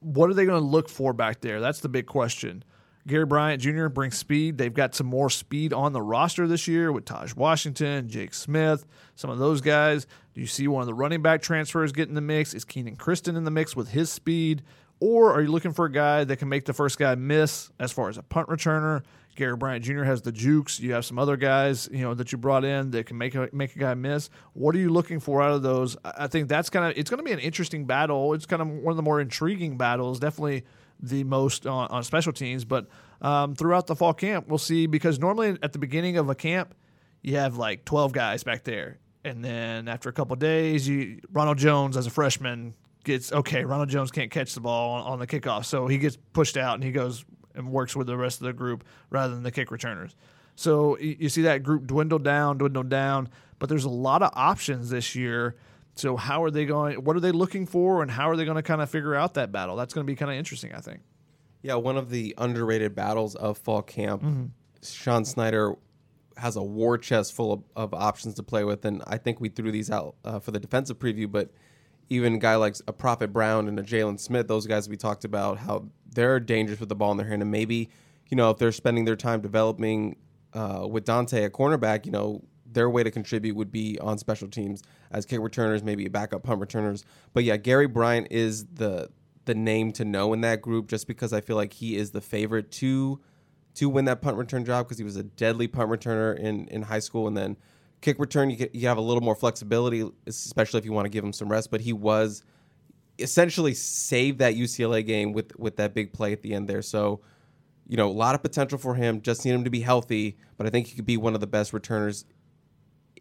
what are they going to look for back there? That's the big question. Gary Bryant Jr. brings speed. They've got some more speed on the roster this year with Taj Washington, Jake Smith, some of those guys. Do you see one of the running back transfers get in the mix? Is Kenan Christon in the mix with his speed? Or are you looking for a guy that can make the first guy miss as far as a punt returner? Gary Bryant Jr. has the jukes. You have some other guys, you know, that you brought in that can make a make a guy miss. What are you looking for out of those? I think that's kind of it's going to be an interesting battle. It's kind of one of the more intriguing battles. Definitely the most on, on special teams, but um, throughout the fall camp, we'll see because normally at the beginning of a camp, you have like 12 guys back there. And then after a couple days, you Ronald Jones as a freshman gets okay. Ronald Jones can't catch the ball on, on the kickoff, so he gets pushed out and he goes and works with the rest of the group rather than the kick returners. So you, you see that group dwindle down, dwindle down. But there's a lot of options this year. So how are they going? What are they looking for, and how are they going to kind of figure out that battle? That's going to be kind of interesting, I think. Yeah, one of the underrated battles of fall camp. Sean Snyder has a war chest full of, of options to play with, and I think we threw these out uh, for the defensive preview. But even a guy like a Prophet Brown and a Jalen Smith, those guys we talked about how they're dangerous with the ball in their hand, and maybe you know if they're spending their time developing uh, with Dante a cornerback, you know their way to contribute would be on special teams as kick returners, maybe backup punt returners. But yeah, Gary Bryant is the the name to know in that group just because I feel like he is the favorite to to win that punt return job because he was a deadly punt returner in in high school. And then kick return you, you have a little more flexibility especially if you want to give him some rest. But he was essentially saved that UCLA game with with that big play at the end there. So you know a lot of potential for him. Just need him to be healthy but I think he could be one of the best returners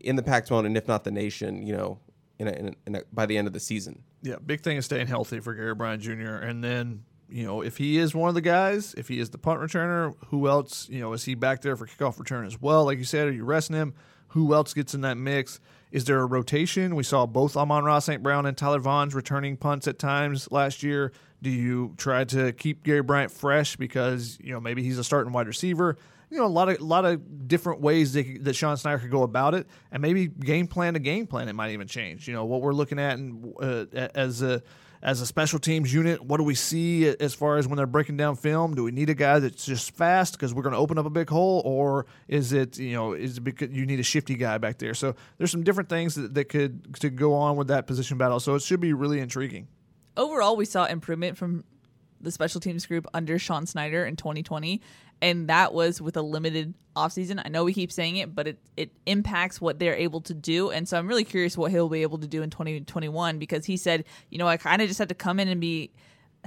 in the Pac-12 and if not the nation you know in a, in a, in a, by the end of the season Yeah, big thing is staying healthy for Gary Bryant Jr. And then, you know, if he is one of the guys, if he is the punt returner, who else, you know, is he back there for kickoff return as well? Like you said, are you resting him? Who else gets in that mix? Is there a rotation? We saw both Amon-Ra St. Brown and Tyler Vaughns returning punts at times last year. Do you try to keep Gary Bryant fresh because, you know, maybe he's a starting wide receiver? You know a lot of lot of different ways that, that Sean Snyder could go about it, and maybe game plan to game plan it might even change. You know what we're looking at and uh, as a as a special teams unit, what do we see as far as when they're breaking down film? Do we need a guy that's just fast because we're going to open up a big hole, or is it you know is it because you need a shifty guy back there? So there's some different things that, that could to go on with that position battle. So it should be really intriguing. Overall, we saw improvement from the special teams group under Sean Snyder in 2020, and that was with a limited offseason. I know we keep saying it, but it, it impacts what they're able to do. And so I'm really curious what he'll be able to do in 2021 because he said, you know, I kind of just had to come in and be,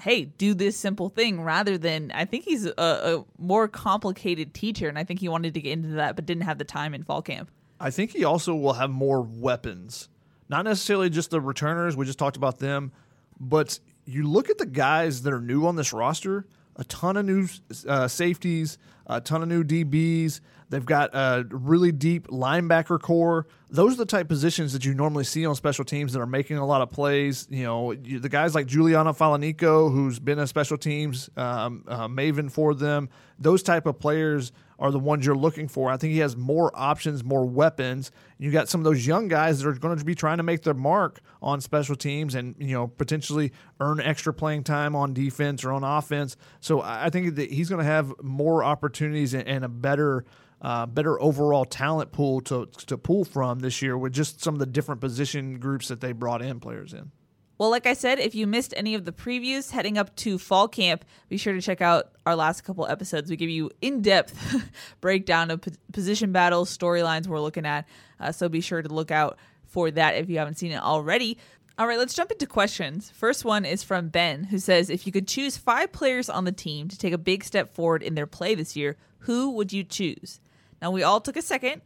hey, do this simple thing rather than, I think he's a, a more complicated teacher. And I think he wanted to get into that, but didn't have the time in fall camp. I think he also will have more weapons. Not necessarily just the returners, we just talked about them, but you look at the guys that are new on this roster, a ton of new uh, safeties, a ton of new DBs. They've got a really deep linebacker core. Those are the type positions that you normally see on special teams that are making a lot of plays. You know, you, the guys like Juliano Falaniko, who's been a special teams um, uh, maven for them. Those type of players are the ones you're looking for. I think he has more options, more weapons. You got some of those young guys that are going to be trying to make their mark on special teams and you know potentially earn extra playing time on defense or on offense. So I think that he's going to have more opportunities and a better. Uh, better overall talent pool to to pull from this year with just some of the different position groups that they brought in players in. Well, like I said, if you missed any of the previews heading up to fall camp, be sure to check out our last couple episodes. We give you in depth breakdown of position battles, storylines we're looking at. Uh, so be sure to look out for that if you haven't seen it already. All right, let's jump into questions. First one is from Ben, who says If you could choose five players on the team to take a big step forward in their play this year, who would you choose? Now, we all took a second.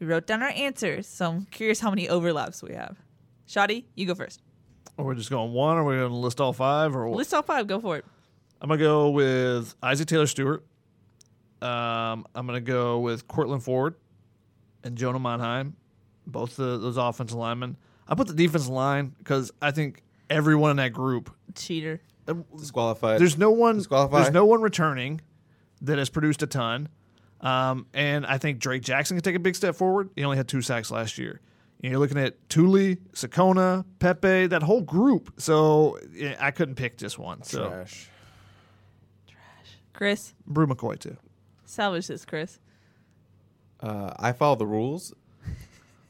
We wrote down our answers, so I'm curious how many overlaps we have. Shadi, you go first. Or we're just going one, or we're going to list all five, or? List all five. Go for it. I'm gonna go with Isaac Taylor Stewart. Um, I'm gonna go with Courtland Ford and Jonah Monheim, both the, those offensive linemen. I put the defensive line because I think everyone in that group. Cheater. Disqualified. There's no one. Disqualify. There's no one returning that has produced a ton. Um, and I think Drake Jackson can take a big step forward. He only had two sacks last year. And you're looking at Tuli, Sekona, Pepe, that whole group. So yeah, I couldn't pick just one. So Trash. Trash. Chris, Bru McCoy too. salvage this, Chris. Uh, I follow the rules,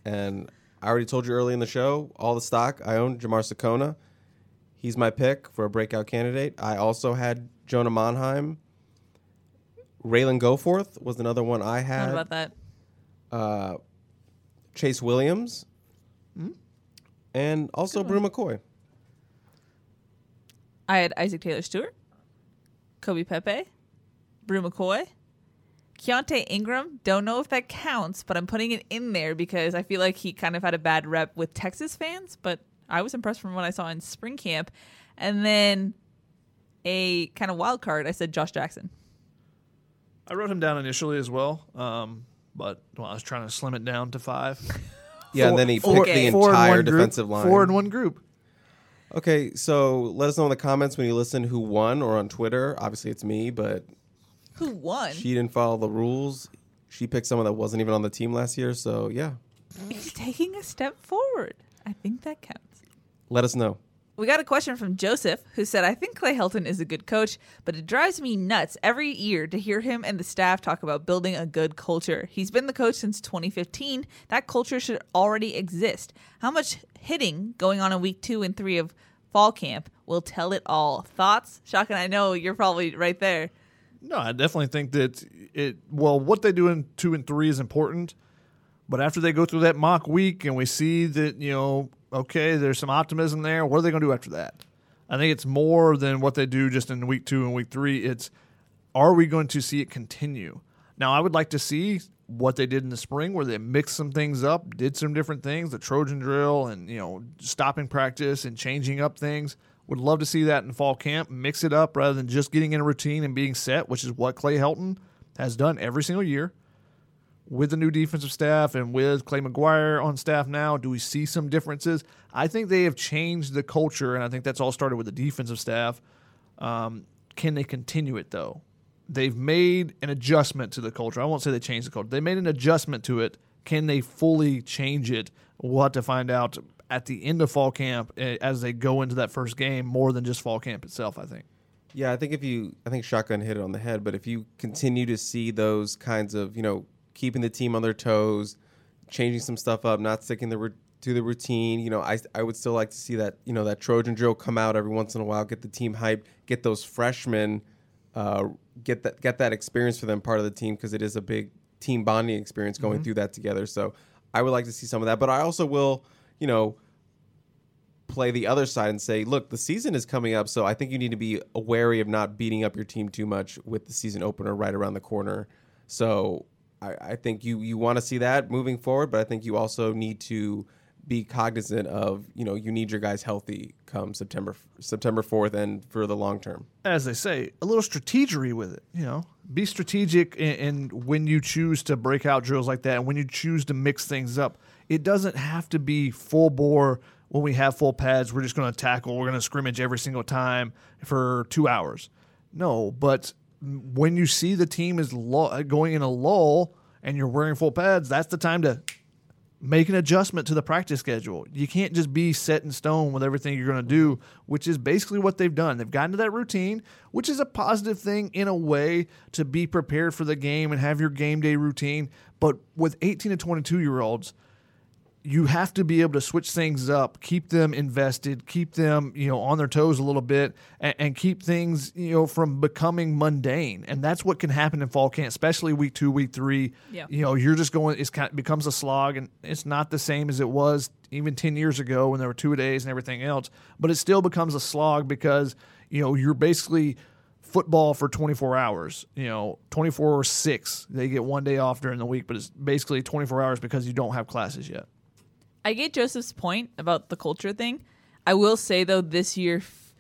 and I already told you early in the show. All the stock I own Jamar Sekona. He's my pick for a breakout candidate. I also had Jonah Monheim. Ralen Goforth was another one I What had. about that? Uh, Chase Williams, and also Bru McCoy. I had Isaac Taylor Stewart, Kobe Pepe, Bru McCoy, Keaontay Ingram. Don't know if that counts, but I'm putting it in there because I feel like he kind of had a bad rep with Texas fans, but I was impressed from what I saw in spring camp. And then a kind of wild card, I said Josh Jackson. I wrote him down initially as well, um, but well, I was trying to slim it down to five. Yeah, and then he Four- picked the four entire one group, defensive line. Four in one group. Okay, so let us know in the comments when you listen who won or on Twitter. Obviously, it's me, but Who won? she didn't follow the rules. She picked someone that wasn't even on the team last year. So, yeah, He's taking a step forward. I think that counts. let us know. We got a question from Joseph who said, I think Clay Helton is a good coach, but it drives me nuts every year to hear him and the staff talk about building a good culture. He's been the coach since 2015. That culture should already exist. How much hitting going on in week two and three of fall camp will tell it all? Thoughts? Shotgun, I know you're probably right there. No, I definitely think that it. Well, what they do in two and three is important, but after they go through that mock week and we see that you know, okay, there's some optimism there. What are they going to do after that? I think it's more than what they do just in week two and week three. It's are we going to see it continue? Now, I would like to see what they did in the spring, where they mixed some things up, did some different things, the Trojan drill, and you know, stopping practice and changing up things. Would love to see that in fall camp. Mix it up rather than just getting in a routine and being set, which is what Clay Helton has done every single year with the new defensive staff and with Clay McGuire on staff now, do we see some differences? I think they have changed the culture, and I think that's all started with the defensive staff. Um, can they continue it though? They've made an adjustment to the culture. I won't say they changed the culture. They made an adjustment to it. Can they fully change it? We'll have to find out at the end of fall camp eh, as they go into that first game more than just fall camp itself, I think. Yeah, I think if you, I think Shotgun hit it on the head, but if you continue to see those kinds of, you know, keeping the team on their toes, changing some stuff up, not sticking the to the routine, you know, I, I would still like to see that, you know, that Trojan drill come out every once in a while, get the team hyped, get those freshmen, uh, get that get that experience for them part of the team because it is a big team bonding experience going through that together. So I would like to see some of that, but I also will, you know, play the other side and say, look, the season is coming up, so I think you need to be wary of not beating up your team too much with the season opener right around the corner. So I, I think you you want to see that moving forward, but I think you also need to be cognizant of you know you need your guys healthy come September September fourth and for the long term. as they say, a little strategery with it. You know, be strategic in, in when you choose to break out drills like that, and when you choose to mix things up. It doesn't have to be full bore. When we have full pads, we're just going to tackle. We're going to scrimmage every single time for two hours. No, but when you see the team is going in a lull and you're wearing full pads, that's the time to make an adjustment to the practice schedule. You can't just be set in stone with everything you're going to do, which is basically what they've done. They've gotten to that routine, which is a positive thing in a way to be prepared for the game and have your game day routine. But with 18 to 22 year olds, you have to be able to switch things up, keep them invested, keep them, you know, on their toes a little bit, and, and, keep things, you know, from becoming mundane. And that's what can happen in fall camp, especially week two, week three. Yeah. You know, you're just going, it's kind of becomes a slog, and it's not the same as it was even 10 years ago when there were two days and everything else, but it still becomes a slog because, you know, you're basically football for 24 hours, you know, 24 or 6. They get one day off during the week, but it's basically 24 hours because you don't have classes yet. I get Joseph's point about the culture thing. I will say though, this year f-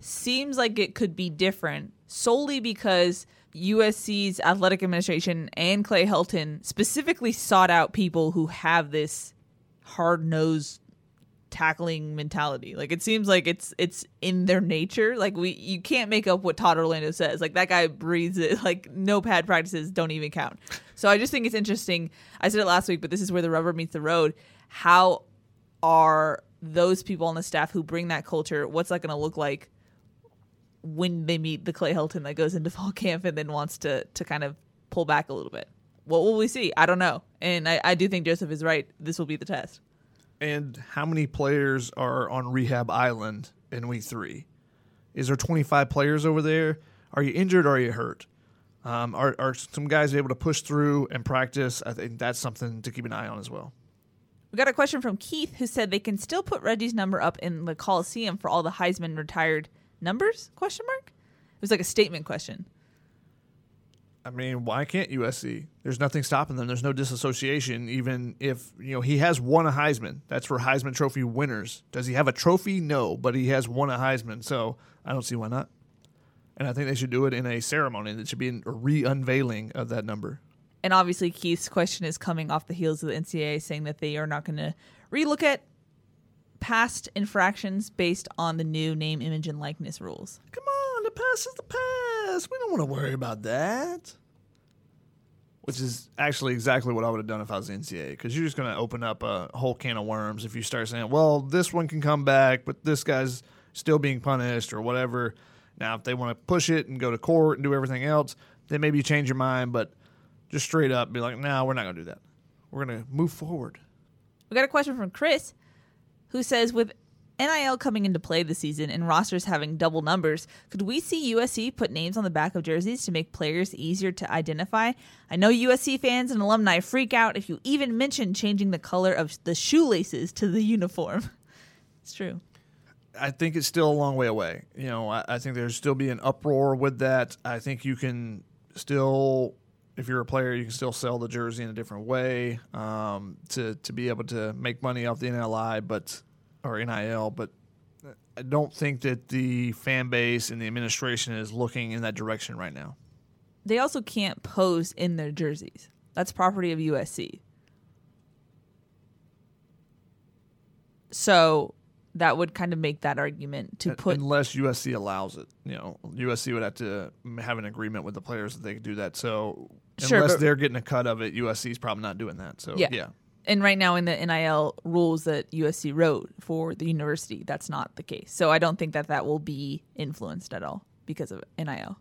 seems like it could be different solely because USC's athletic administration and Clay Helton specifically sought out people who have this hard nosed tackling mentality. Like it seems like it's it's in their nature. Like we you can't make up what Todd Orlando says. Like that guy breathes it. Like no pad practices don't even count. So I just think it's interesting. I said it last week, but this is where the rubber meets the road how are those people on the staff who bring that culture what's that going to look like when they meet the Clay Helton that goes into fall camp and then wants to to kind of pull back a little bit? What will we see? I don't know. And i, I do think joseph is right. This will be the test. And how many players are on rehab island in week three? Is there 25 players over there? Are you injured? Or are you hurt? Um, are, are some guys able to push through and practice? I think that's something to keep an eye on as well we got a question from Keith who said they can still put Reggie's number up in the Coliseum for all the Heisman retired numbers? Question mark. It was like a statement question. I mean, why can't USC? There's nothing stopping them. There's no disassociation. Even if you know he has won a Heisman, that's for Heisman Trophy winners. Does he have a trophy? No, but he has won a Heisman, so I don't see why not. And I think they should do it in a ceremony. That should be a re-unveiling of that number and obviously Keith's question is coming off the heels of the NCAA saying that they are not going to relook at past infractions based on the new name, image, and likeness rules. Come on, the past is the past. We don't want to worry about that. Which is actually exactly what I would have done if I was the NCAA, because you're just going to open up a whole can of worms if you start saying, "Well, this one can come back, but this guy's still being punished or whatever." Now, if they want to push it and go to court and do everything else, then maybe you change your mind. But just straight up be like, no, nah, we're not going to do that. We're going to move forward. We got a question from Chris who says, with NIL coming into play this season and rosters having double numbers, could we see USC put names on the back of jerseys to make players easier to identify? I know USC fans and alumni freak out if you even mention changing the color of the shoelaces to the uniform. it's true. I think it's still a long way away. You know, I, I think there's still be an uproar with that. I think you can still if you're a player, you can still sell the jersey in a different way um, to to be able to make money off the NLI, but or NIL. But I don't think that the fan base and the administration is looking in that direction right now. They also can't pose in their jerseys. That's property of USC. So that would kind of make that argument to put unless USC allows it. You know, USC would have to have an agreement with the players that they could do that. So sure, unless they're getting a cut of it, USC is probably not doing that. So yeah. yeah. And right now in the NIL rules that USC wrote for the university, that's not the case. So I don't think that that will be influenced at all because of NIL.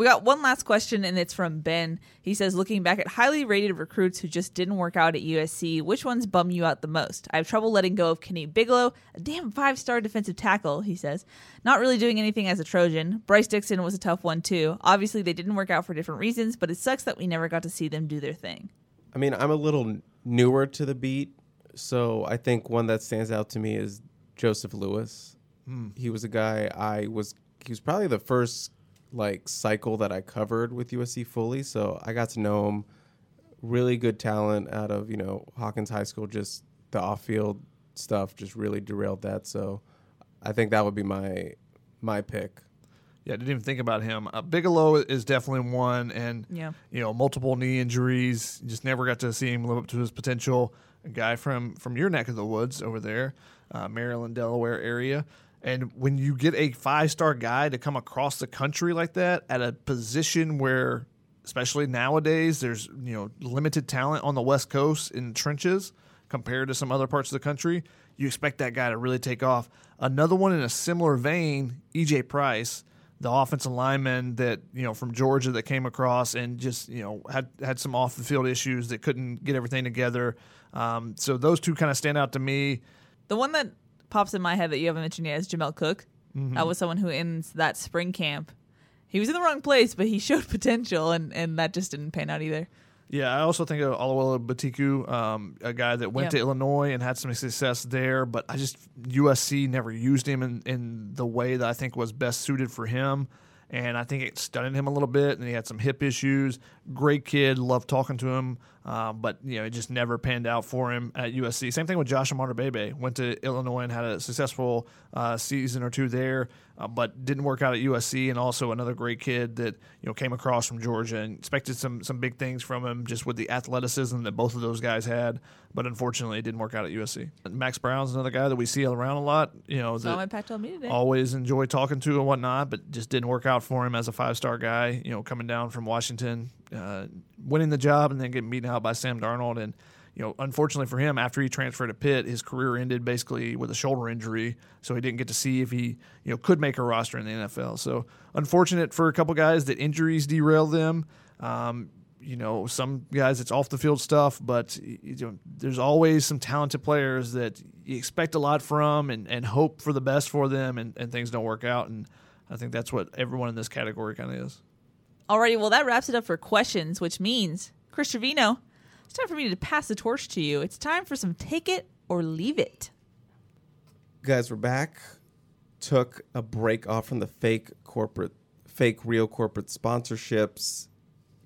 We got one last question, and it's from Ben. He says, looking back at highly rated recruits who just didn't work out at USC, which ones bum you out the most? I have trouble letting go of Kenny Bigelow, a damn five star defensive tackle, he says. Not really doing anything as a Trojan. Bryce Dixon was a tough one, too. Obviously, they didn't work out for different reasons, but it sucks that we never got to see them do their thing. I mean, I'm a little newer to the beat, so I think one that stands out to me is Joseph Lewis. Hmm. He was a guy I was, he was probably the first like cycle that I covered with USC fully. So I got to know him. Really good talent out of you know Hawkins High School. Just the off field stuff just really derailed that. So I think that would be my my pick. Yeah, I didn't even think about him. Uh, Bigelow is definitely one, and yeah. you know multiple knee injuries. Just never got to see him live up to his potential. A guy from from your neck of the woods over there, uh, Maryland, Delaware area. And when you get a five star guy to come across the country like that at a position where, especially nowadays, there's you know limited talent on the West Coast in trenches compared to some other parts of the country, you expect that guy to really take off. Another one in a similar vein, EJ Price, the offensive lineman that you know from Georgia that came across and just you know had had some off the field issues that couldn't get everything together. Um, so those two kind of stand out to me. The one that pops in my head that you haven't mentioned yet is Jamel Cook. Mm-hmm. That was someone who in that spring camp, he was in the wrong place, but he showed potential, and and that just didn't pan out either. Yeah, I also think of Oluwole Betiku, um, a guy that went Yeah. to Illinois and had some success there, but I just USC never used him in, in the way that I think was best suited for him. And I think it stunned him a little bit, and he had some hip issues. Great kid, loved talking to him, uh, but you know it just never panned out for him at USC. Same thing with Josh Imatorbhebhe. Went to Illinois and had a successful uh, season or two there, uh, but didn't work out at USC. And also another great kid that you know came across from Georgia and expected some some big things from him just with the athleticism that both of those guys had. But unfortunately, it didn't work out at USC. Max Browne's another guy that we see around a lot. You know, that Pac-12 media today. always enjoy talking to and whatnot, but just didn't work out for him as a five star guy. You know, coming down from Washington, uh, winning the job, and then getting beaten out by Sam Darnold. And you know, unfortunately for him, after he transferred to Pitt, his career ended basically with a shoulder injury, so he didn't get to see if he you know could make a roster in the NFL. So unfortunate for a couple guys that injuries derailed them. Um, you know, some guys it's off the field stuff, but you know, there's always some talented players that you expect a lot from and, and hope for the best for them, and, and things don't work out. And I think that's what everyone in this category kind of is. Alrighty, well that wraps it up for questions, which means Chris Treviño, it's time for me to pass the torch to you. It's time for some take it or leave it. guys we're back. Took a break off from the fake corporate fake real corporate sponsorships.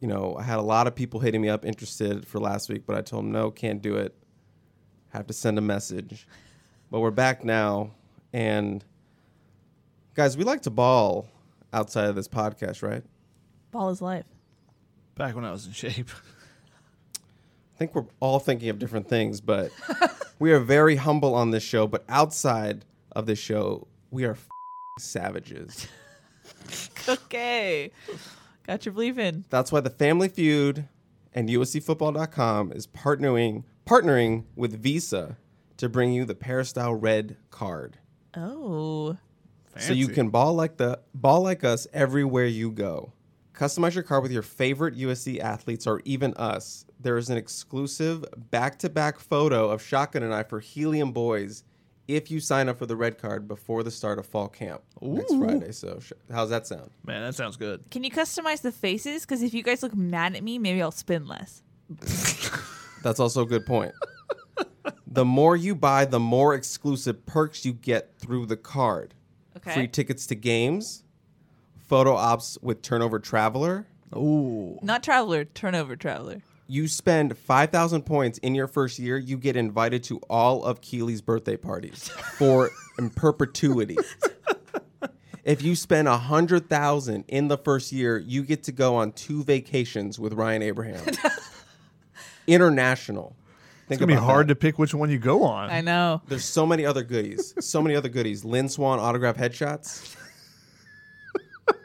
You know i had a lot of people hitting me up interested for last week but i told them no can't do it. Have to send a message. But we're back now and guys we like to ball outside of this podcast right Ball is life. Back when I was in shape. I think we're all thinking of different things, but we are very humble on this show. But outside of this show, we are f- savages. Okay. Got your belief in. That's why the Family Feud and USCFootball.com is partnering partnering with Visa to bring you the Peristyle Red Card, Oh. so you can ball like the ball like us everywhere you go. Customize your card with your favorite USC athletes or even us. There is an exclusive back-to-back photo of Shotgun and I for Helium Boys if you sign up for the red card before the start of fall camp next Friday. So, sh- how's that sound? Man, that sounds good. Can you customize the faces? Because if you guys look mad at me, maybe I'll spin less. That's also a good point. the more you buy, the more exclusive perks you get through the card. Okay. Free tickets to games, photo ops with Turnover Traveler. Ooh. Not traveler, turnover traveler. You spend 5,000 points in your first year, you get invited to all of Keely's birthday parties for in perpetuity. If you spend 100,000 in the first year, you get to go on two vacations with Ryan Abraham. International. Think It's gonna be hard that. to pick which one you go on. I know. There's so many other goodies. So many other goodies. Lynn Swann autograph headshots.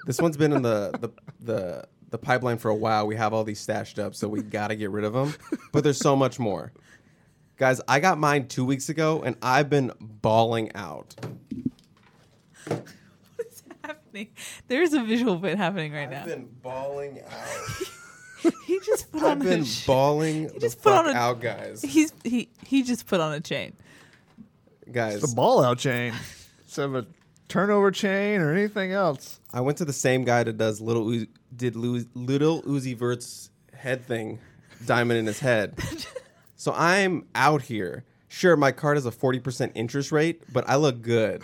This one's been in the, the the the pipeline for a while. We have all these stashed up, so we got to get rid of them. But there's so much more. Guys, I got mine 2 weeks ago and I've been bawling out. What is happening. There's a visual bit happening right now. I've been bawling out. he just put on I've been a sh- bawling the just put fuck on a- out, guys. He's he he just put on a chain. Guys, the ball out chain instead of a turnover chain or anything else. I went to the same guy that does little Uz- did Lu- little Uzi Vert's head thing, diamond in his head. so I'm out here. Sure, my card has a forty percent interest rate, but I look good.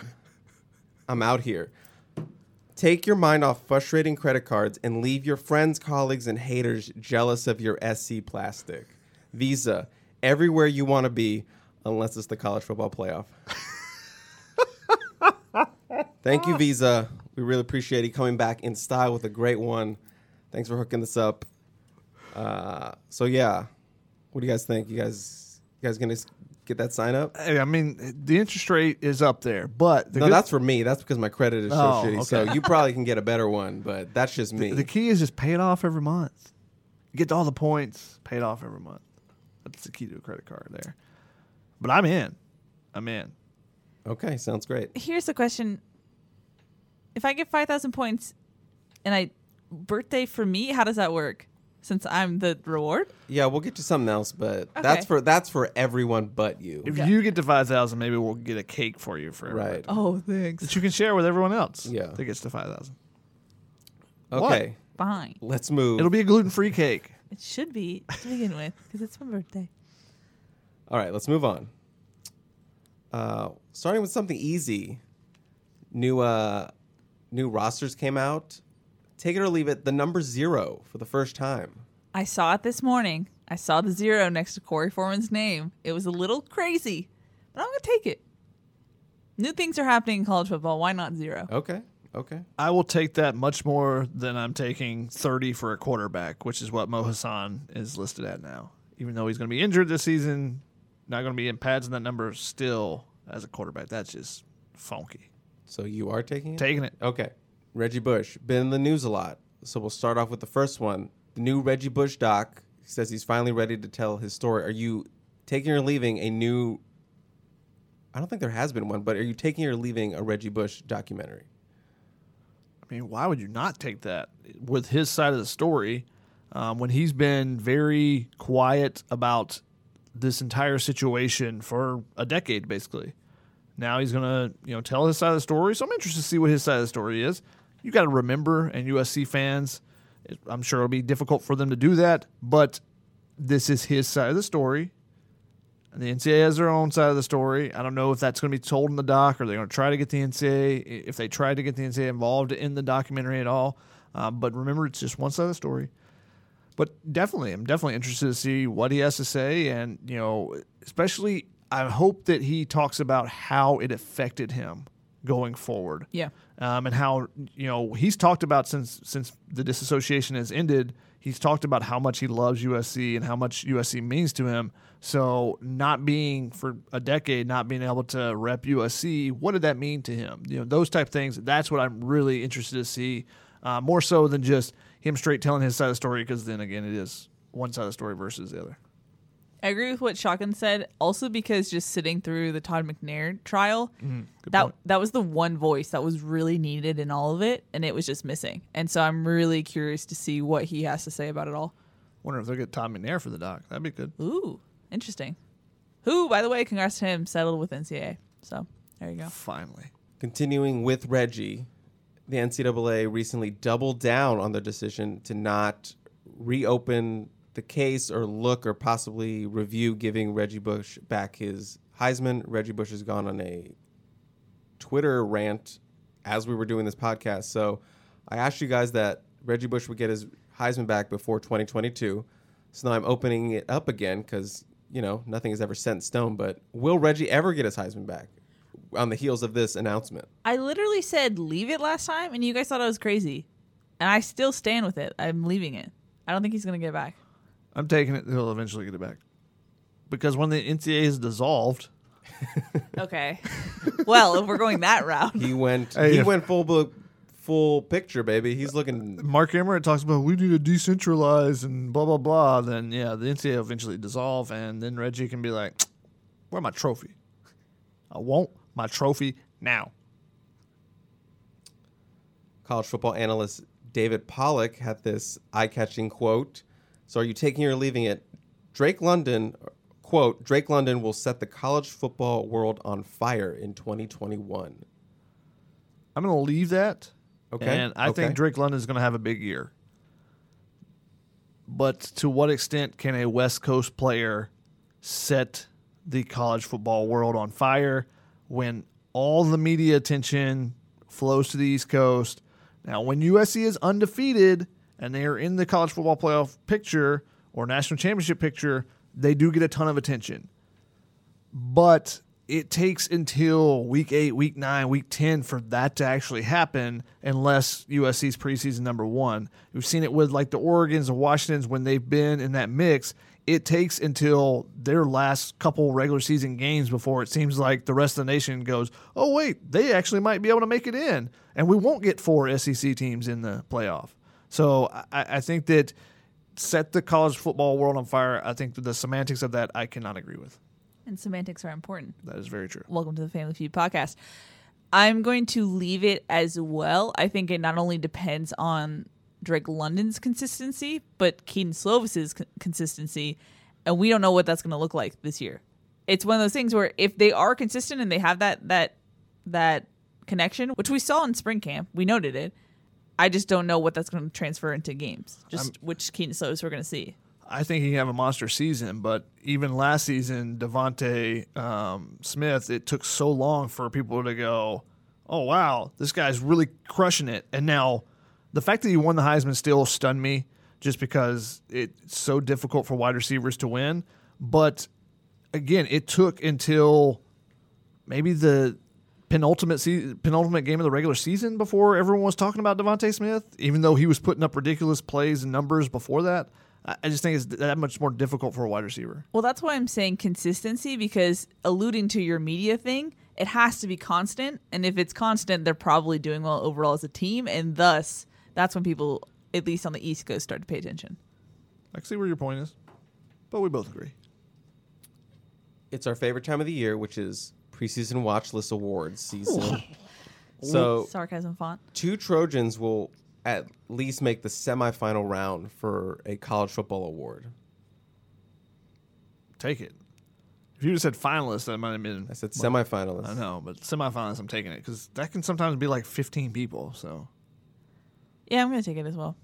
I'm out here. Take your mind off frustrating credit cards and leave your friends, colleagues, and haters jealous of your SC plastic. Visa, everywhere you want to be, unless it's the college football playoff. Thank you, Visa. We really appreciate you coming back in style with a great one. Thanks for hooking this up. Uh, so yeah, what do you guys think? You guys, you guys gonna get that sign up? Hey, I mean, the interest rate is up there, but the, No, good- that's for me. That's because my credit is so Oh, shitty. So you probably can get a better one, but that's just me. the key is just pay it off every month. You get all the points, pay it off every month. That's the key to a credit card there. But I'm in. I'm in. okay, sounds great. Here's the question. If I get 5,000 points and I birthday for me, how does that work? Since I'm the reward? Yeah, we'll get to something else, but Okay. that's for that's for everyone but you. If Yeah. you get to five thousand, maybe we'll get a cake for you for everybody. Right. Oh, thanks. that you can share with everyone else. Yeah. that gets to five thousand. Okay, Fine. let's move. It'll be a gluten free cake. It should be to begin with because it's my birthday. All right, let's move on. Uh, starting with something easy. New uh, new rosters came out. Take it or leave it. The number zero for the first time. I saw it this morning. I saw the zero next to Korey Foreman's name. It was a little crazy, but I'm going to take it. New things are happening in college football. Why not zero? Okay. Okay. I will take that much more than I'm taking 30 for a quarterback, which is what Mo Hasan is listed at now. Even though he's going to be injured this season, not going to be in pads in that number still as a quarterback. That's just funky. So you are taking it. Taking it. Okay. Reggie Bush been in the news a lot. So we'll start off with the first one. The new Reggie Bush doc says he's finally ready to tell his story. Are you taking or leaving a new? I don't think there has been one, but are you taking or leaving a Reggie Bush documentary? I mean, why would you not take that with his side of the story um, when he's been very quiet about this entire situation for a decade, basically? Now he's gonna, you know, tell his side of the story. So I'm interested to see what his side of the story is. You got to remember, and USC fans, I'm sure it'll be difficult for them to do that, but this is his side of the story. And the NCAA has their own side of the story. I don't know if that's going to be told in the doc or they're going to try to get the NCAA, if they try to get the NCAA involved in the documentary at all. Um, but remember, it's just one side of the story. But definitely, I'm definitely interested to see what he has to say. And, you know, especially, I hope that he talks about how it affected him going forward Yeah. um, and how you know he's talked about since since the disassociation has ended. He's talked about how much he loves USC and how much USC means to him. So not being for a decade, not being able to rep USC, what did that mean to him? You know those type of things. That's what I'm really interested to see, uh, more so than just him straight telling his side of the story. Because then again, it is one side of the story versus the other. I agree with what Shotgun said. Also, because just sitting through the Todd McNair trial, mm-hmm. good that point. that was the one voice that was really needed in all of it, and it was just missing. And so I'm really curious to see what he has to say about it all. Wonder if they'll get Todd McNair for the doc. That'd be good. Ooh, interesting. Who, by the way, congrats to him, settled with NCAA. So there you go. Finally. Continuing with Reggie, the NCAA recently doubled down on their decision to not reopen the case or look or possibly review giving Reggie Bush back his Heisman. Reggie Bush has gone on a Twitter rant as we were doing this podcast. So I asked you guys that Reggie Bush would get his Heisman back before 2022. So now I'm opening it up again because, you know, nothing is ever set in stone. But will Reggie ever get his Heisman back on the heels of this announcement? I literally said leave it last time, and you guys thought I was crazy, and I still stand with it. I'm leaving it. I don't think he's gonna get it back. I'm taking it. He'll eventually get it back. Because when the NCAA is dissolved, Okay. well, if we're going that route, He went. Hey, he if- went full bu- full picture, baby. He's looking. Mark Emmert talks about we need to decentralize and blah blah blah. Then yeah, the NCAA will eventually dissolve, and then Reggie can be like, "Where my trophy? I want my trophy now." College football analyst David Pollack had this eye-catching quote. So, are you taking or leaving it? Drake London quote: Drake London will set the college football world on fire in 2021. I'm going to leave that. Okay, And I okay. think Drake London is going to have a big year. But to what extent can a West Coast player set the college football world on fire when all the media attention flows to the East Coast? Now, when USC is undefeated and they are in the college football playoff picture or national championship picture, they do get a ton of attention but it takes until week eight, week nine, week 10 for that to actually happen unless USC's preseason number one. We've seen it with like the Oregons, the Washingtons, when they've been in that mix. It takes until their last couple regular season games before it seems like the rest of the nation goes, oh, wait, they actually might be able to make it in. And we won't get four SEC teams in the playoff. So I, I think that set the college football world on fire. I think the semantics of that I cannot agree with. and semantics are important. That is very true. Welcome to the Family Feud podcast. I'm going to leave it as well. I think it not only depends on Drake London's consistency, but Kedon Slovis's c- consistency, and we don't know what that's going to look like this year. It's one of those things where if they are consistent and they have that that that connection, which we saw in spring camp, we noted it. I just don't know what that's going to transfer into games. Just which Kedon Slovis we're going to see. I think he can have a monster season, but even last season, DeVonta um, Smith, it took so long for people to go, "Oh wow, this guy's really crushing it." And now, the fact that he won the Heisman still stunned me, just because it's so difficult for wide receivers to win. But again, it took until maybe the penultimate se- penultimate game of the regular season before everyone was talking about DeVonta Smith, even though he was putting up ridiculous plays and numbers before that. I I just think it's that much more difficult for a wide receiver. Well, that's why I'm saying consistency because alluding to your media thing, it has to be constant. And if it's constant, they're probably doing well overall as a team. And thus, that's when people, at least on the East Coast, start to pay attention. I can see where your point is, but we both agree. It's our favorite time of the year, which is preseason watch list awards season. so Sarcasm font. two Trojans will at least make the semifinal round for a college football award. Take it. If you just said finalists, that might have been. I said well, semifinalists. I know, but semifinalists, I'm taking it because that can sometimes be like 15 people. So Yeah, I'm going to take it as well.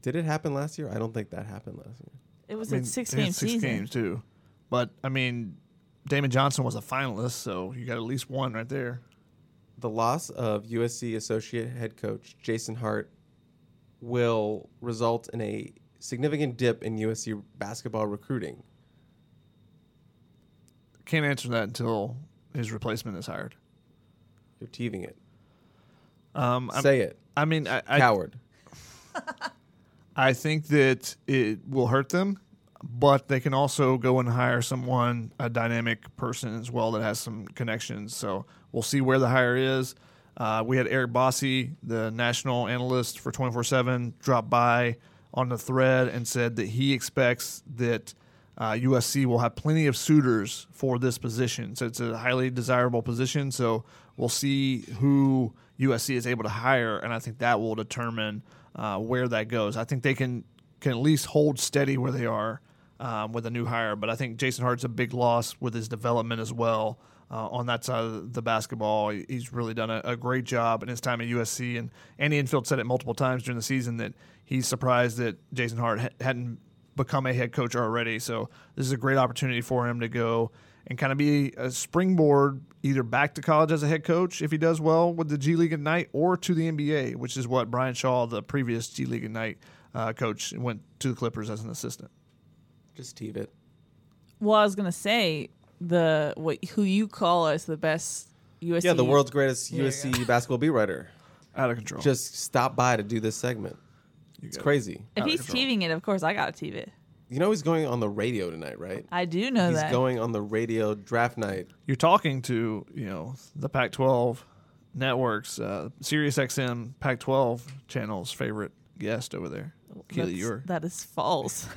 Did it happen last year? I don't think that happened last year. It was I mean, a six they had game six season. games too. But I mean, Damon Johnson was a finalist, so you got at least one right there. The loss of USC associate head coach Jason Hart will result in a significant dip in USC basketball recruiting. Can't answer that until his replacement is hired. You're teasing it. Um, Say it. I mean, I, I, Coward. I think that it will hurt them, but they can also go and hire someone, a dynamic person as well that has some connections. So we'll see where the hire is. Uh, we had Eric Bossi, the national analyst for 24 7, drop by on the thread and said that he expects that uh, USC will have plenty of suitors for this position. So it's a highly desirable position. So we'll see who USC is able to hire, and I think that will determine uh, where that goes. I think they can can at least hold steady where they are um, with a new hire, but I think Jason Hart's a big loss with his development as well. Uh, on that side of the basketball, he's really done a, a great job in his time at USC. And Andy Enfield said it multiple times during the season that he's surprised that Jason Hart ha- hadn't become a head coach already. So this is a great opportunity for him to go and kind of be a springboard either back to college as a head coach if he does well with the G League Ignite or to the NBA, which is what Brian Shaw, the previous G League Ignite uh, coach, went to the Clippers as an assistant. Just tease it. Well, I was going to say the what who you call as the best USC. Yeah, the world's greatest There you USC basketball beat writer. Out of control. Just stop by to do this segment. It's crazy. If out of he's control. teaving it, of course I got to teave it. You know he's going on the radio tonight, right? I do know that. He's that. going on the radio draft night. You're talking to you know the Pac-12 networks, uh, Sirius XM Pac-12 channel's favorite guest over there, Keely That's- Eure. that is false.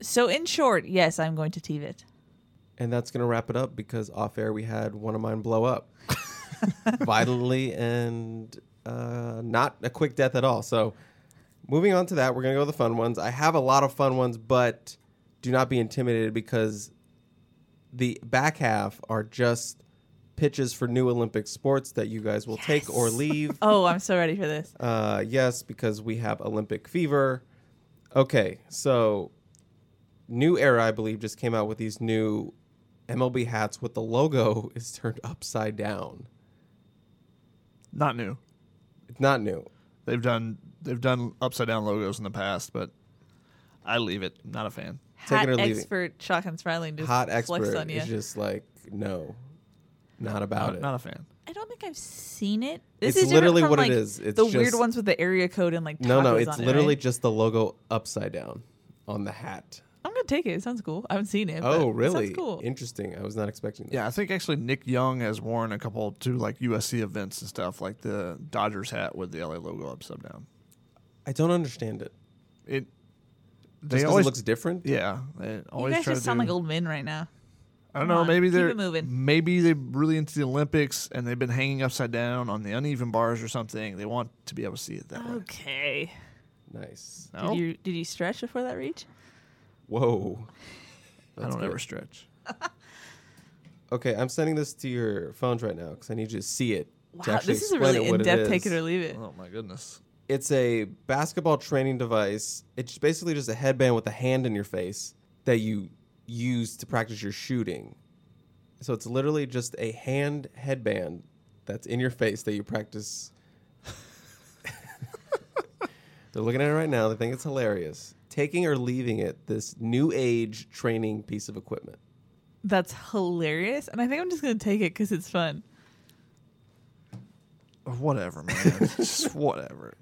so in short, yes, I'm going to teave it. And that's going to wrap it up because off air we had one of mine blow up violently and uh, not a quick death at all. So, moving on to that, we're going to go with the fun ones. I have a lot of fun ones, but do not be intimidated because the back half are just pitches for new Olympic sports that you guys will take or leave. Oh, I'm so ready for this. Uh, yes, because we have Olympic fever. Okay, so New Era, I believe, just came out with these new MLB hats with the logo is turned upside down. Not new. It's not new. They've done they've done upside down logos in the past, but I leave it. Not a fan. Take Hat it or leave it. expert Shotgun Spratling just Hot flexed expert on you. is just like no, not about Not, it. not a fan. I don't think I've seen it. This It's is literally from, what it like, is. It's the weird ones with the area code and like no, no, it's on it, literally right? just the logo upside down on the hat. I'm gonna take it. It sounds cool. I haven't seen it. but Oh, it really? Sounds cool. Interesting. I was not expecting that. Yeah, I think actually Nick Young has worn a couple to like USC events and stuff, like the Dodgers hat with the LA logo upside down. I don't understand it. It Just always it looks different. yeah. They You always guys try just to sound do, like old men right now. I don't Come know. on, Maybe they're moving. maybe they're really into the Olympics and they've been hanging upside down on the uneven bars or something. They want to be able to see it that way. Okay. Nice. No, Did you did you stretch before that reach? Whoa. I don't good. ever stretch. Okay, I'm sending this to your phones right now because I need you to see it. to Wow, actually this is a explain really it in depth take it or leave it. Oh my goodness. It's a basketball training device. It's basically just a headband with a hand in your face that you use to practice your shooting. So it's literally just a hand headband that's in your face that you practice. They're looking at it right now. They think it's hilarious. Taking or leaving it, this new age training piece of equipment. That's hilarious, and I think I'm just gonna take it because it's fun. Whatever, man. Just whatever.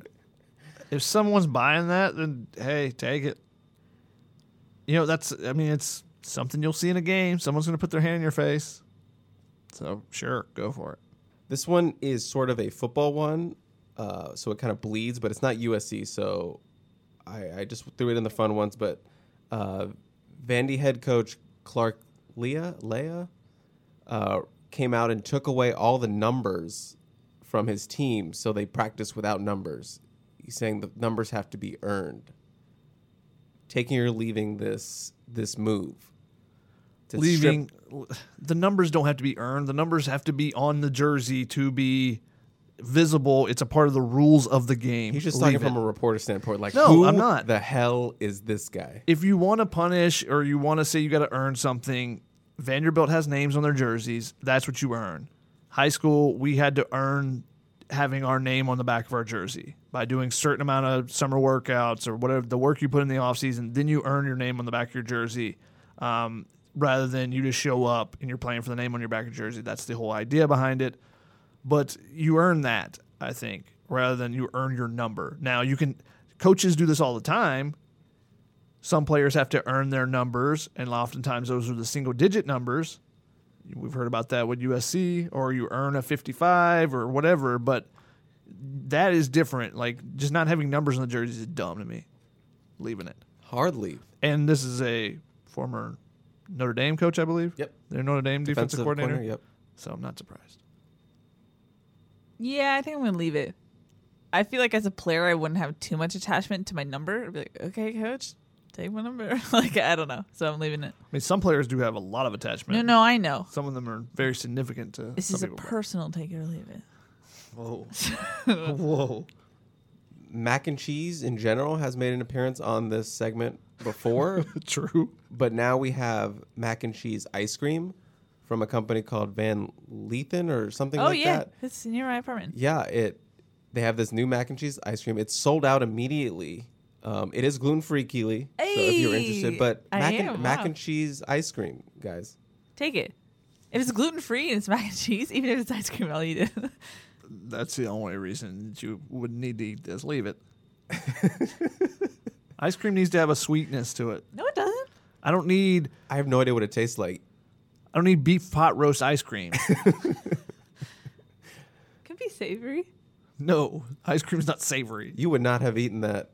If someone's buying that, then hey, take it. You know, that's I mean, it's something you'll see in a game. Someone's gonna put their hand in your face. So sure, go for it. This one is sort of a football one, uh, so it kind of bleeds, but it's not USC. So I, I just threw it in the fun ones. But uh, Vandy head coach Clark Lea Lea uh, came out and took away all the numbers from his team, so they practice without numbers. He's saying the numbers have to be earned. Taking or leaving this this move. to strip- Leaving the numbers don't have to be earned. The numbers have to be on the jersey to be visible. It's a part of the rules of the game. He's just talking Leave from a reporter standpoint. Like, No, who I'm not. the hell is this guy? if you want to punish or you want to say you got to earn something, Vanderbilt has names on their jerseys. That's what you earn. High school, we had to earn having our name on the back of our jersey by doing certain amount of summer workouts or whatever the work you put in the offseason. Then you earn your name on the back of your jersey, um, rather than you just show up and you're playing for the name on your back of your jersey. That's the whole idea behind it. But you earn that, I think, rather than you earn your number. Now you can. Coaches do this all the time some players have to earn their numbers, and oftentimes those are the single digit numbers. We've heard about that with USC, or you earn a 55 or whatever, but that is different. Like, just not having numbers on the jerseys is dumb to me. Leaving it. Hardly. And this is a former Notre Dame coach, I believe. Yep. Their Notre Dame defensive, Defensive coordinator. corner, Yep. So I'm not surprised. Yeah, I think I'm gonna leave it. I feel like as a player, I wouldn't have too much attachment to my number. I'd be like, okay, coach, take my number. like, I don't know. So I'm leaving it. I mean, some players do have a lot of attachment. No, no, I know. Some of them are very significant to. This some is a personal take it or leave it. Whoa. Whoa. Mac and cheese in general has made an appearance on this segment before, True. but now we have mac and cheese ice cream from a company called Van Lethen or something like that. oh like yeah, that. it's near my apartment. Yeah, it. They have this new mac and cheese ice cream. It's sold out immediately. Um, it is gluten free, Keely. So if you're interested, but I mac am, and mac and cheese ice cream, guys. Take it. If it's gluten free and it's mac and cheese, even if it's ice cream, I'll eat it. That's the only reason that you would need to eat this. Leave it. Ice cream needs to have a sweetness to it. no, it doesn't. I don't need I have no idea what it tastes like. I don't need beef pot roast ice cream. Can be savory. no, ice cream's not savory. You would not have eaten that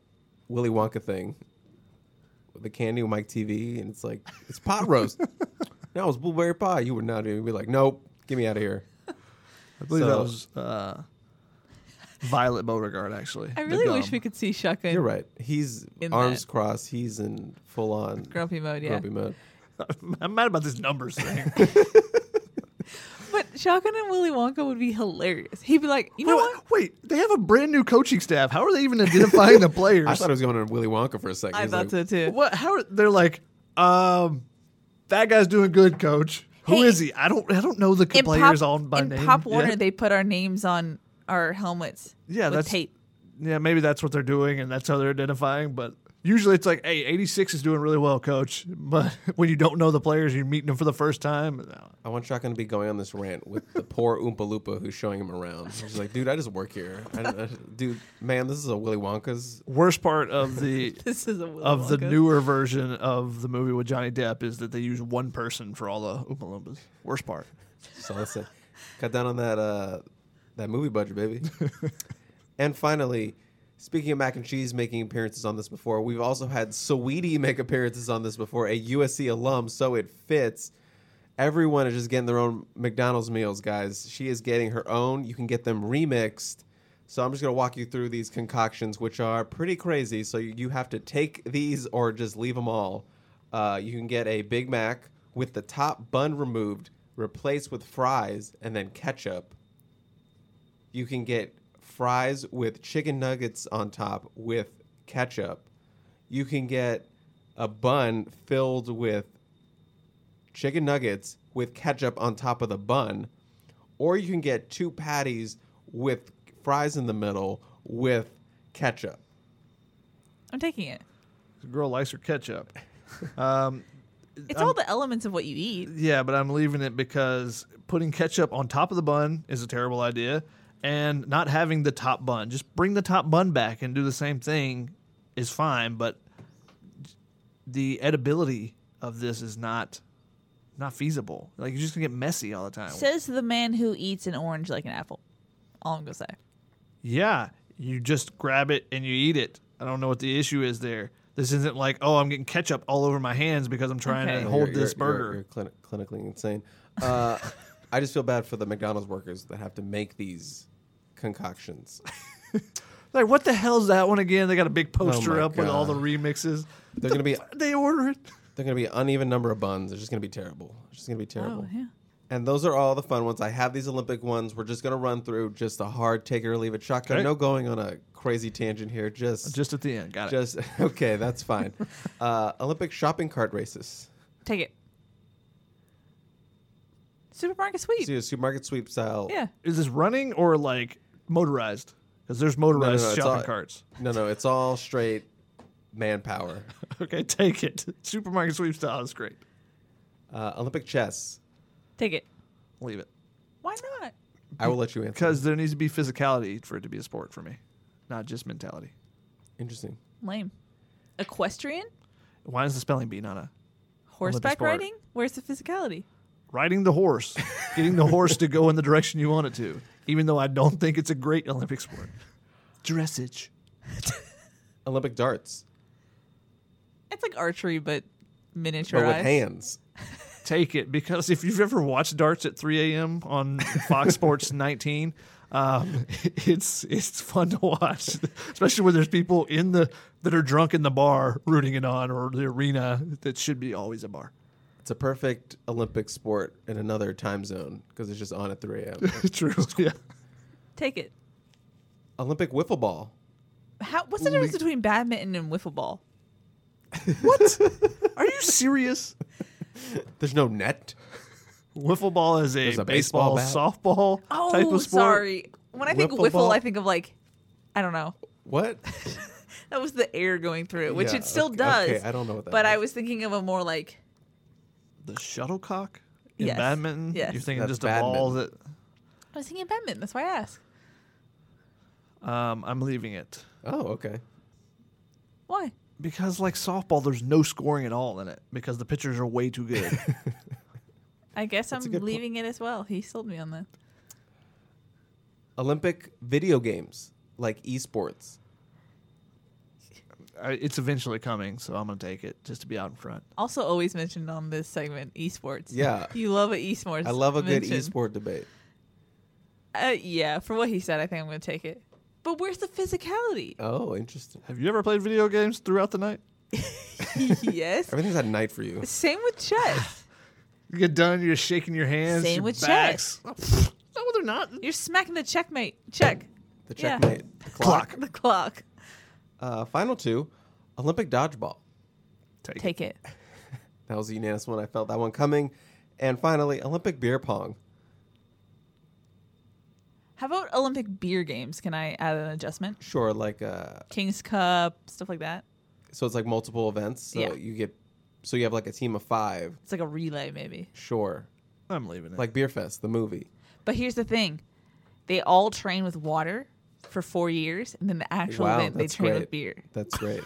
Willy Wonka thing with the candy with Mike Teavee, and it's like it's pot roast. no, it's blueberry pie. You would not even be like, nope, get me out of here. I believe that was uh, Violet Beauregarde, actually. I The really wish gum. we could see Shotgun You're right. He's In arms that. crossed. He's in full on grumpy mode. Yeah, grumpy mode. I'm mad about this numbers thing. but Shotgun and Willy Wonka would be hilarious. He'd be like, you know wait, what? wait, they have a brand new coaching staff. How are they even identifying the players? I thought it was going to Willy Wonka for a second. I He's thought like, so too. what? How are, they're like? Um, that guy's doing good, coach. Who Hey, is he? I don't. I don't know the In players Pop, all by in name. Pop Warner, Yeah. they put our names on our helmets. Yeah, with that's- tape. yeah, maybe that's what they're doing, and that's how they're identifying. But usually, it's like, hey, 86 is doing really well, coach. But when you don't know the players, you're meeting them for the first time. I want Shotgun to be going on this rant with the poor Oompa Loompa who's showing him around. He's like, dude, I just work here. I, I, dude, man, this is a Willy Wonka's. Worst part of the This is a Willy of the newer version of the movie with Johnny Depp is that they use one person for all the Oompa Loompas. Worst part. So let's say, cut down on that uh, that movie budget, baby. and finally, speaking of mac and cheese making appearances on this before, we've also had Sweetie make appearances on this before, a USC alum, so it fits. Everyone is just getting their own McDonald's meals, guys. She is getting her own. You can get them remixed. So I'm just going to walk you through these concoctions, which are pretty crazy. So you have to take these or just leave them all. Uh, you can get a Big Mac with the top bun removed, replaced with fries, and then ketchup. You can get fries with chicken nuggets on top with ketchup. You can get a bun filled with chicken nuggets with ketchup on top of the bun, or you can get two patties with fries in the middle with ketchup. I'm taking it. The girl likes her ketchup. Um, It's all the elements of what you eat. yeah, but I'm leaving it because putting ketchup on top of the bun is a terrible idea, and not having the top bun. Just bring the top bun back and do the same thing is fine, but the edibility of this is not not feasible. Like you're just gonna get messy all the time. Says the man who eats an orange like an apple. All I'm gonna say. Yeah, you just grab it and you eat it. I don't know what the issue is there. This isn't like, oh, I'm getting ketchup all over my hands because I'm trying Okay. to hold you're- this you're- burger. You're, you're clini- clinically insane. Uh, I just feel bad for the McDonald's workers that have to make these concoctions. Like, what the hell's that one again? They got a big poster Oh my up with all the God. remixes. They're gonna be They order it. they're gonna be uneven number of buns. It's just gonna be terrible. It's just gonna be terrible. Oh yeah. And those are all the fun ones. I have these Olympic ones. We're just gonna run through just a hard take it or leave it shotgun. Okay. No going on a crazy tangent here. Just Just at the end. Got it. just okay. That's fine. uh, Olympic shopping cart races. Take it. Supermarket sweep. So you supermarket sweep style. Yeah. Is this running or like motorized? Because there's motorized no, it's shopping all- carts. No, no, it's all straight manpower. Okay, take it. Supermarket sweep style is great. Uh, Olympic chess. Take it. Leave it. Why not? I will let you answer. Because there needs to be physicality for it to be a sport for me, not just mentality. interesting. Lame. Equestrian? Why is the spelling bee not a Horseback riding? Where's the physicality? Riding the horse, getting the horse to go in the direction you want it to, even though I don't think it's a great Olympic sport. Dressage. Olympic darts, It's like archery, but but miniaturized. with hands. Take it because if you've ever watched darts at 3 a.m. on Fox Sports 19, um, it's it's fun to watch, especially when there's people in the that are drunk in the bar rooting it on or the arena that should be always a bar. It's a perfect Olympic sport in another time zone because it's just on at 3 a.m. True. Yeah. Take it. Olympic wiffle ball. How, what's the difference between badminton and wiffle ball? What? Are you serious? There's no net. Wiffle ball is a, There's a baseball, baseball softball Oh, type of sport. sorry. When I think Wiffle wiffle, ball? I think of like, I don't know. What? That was the air going through which Yeah, it still okay- does. okay, I don't know what that But I was thinking of a more like, The shuttlecock in Yes. badminton. Yes. You're thinking That's just a ball that. I was thinking badminton. That's why I asked. Um, I'm leaving it Oh, okay. Why? because, like softball, there's no scoring at all in it because the pitchers are way too good. I guess That's a I'm good po- leaving it as well. He sold me on that. Olympic video games like esports. I, it's eventually coming, so I'm gonna take it just to be out in front. Also, always mentioned on this segment, esports. Yeah. you love a esports. I love a good mention. esport debate. Uh, yeah, for what he said, I think I'm going to take it. But where's the physicality? Oh, interesting. Have you ever played video games throughout the night? yes. Everything's at night for you. Same with chess. You get done, you're just shaking your hands. Same your with backs. Oh, no, they're not. You're smacking the checkmate. Check. The Yeah. checkmate clock. The clock. Uh, final two, Olympic dodgeball. Take, Take it. That was a unanimous one. I felt that one coming. And finally, Olympic beer pong. How about Olympic beer games? Can I add an adjustment? Sure, like uh, King's Cup, stuff like that. so it's like multiple events. So Yeah. you get, so you have like a team of five. It's like a relay, maybe. Sure, I'm leaving it. like Beer Fest, the movie. But here's the thing they all train with water for four years, and then the actual wow, event they that's train great. with beer. That's great.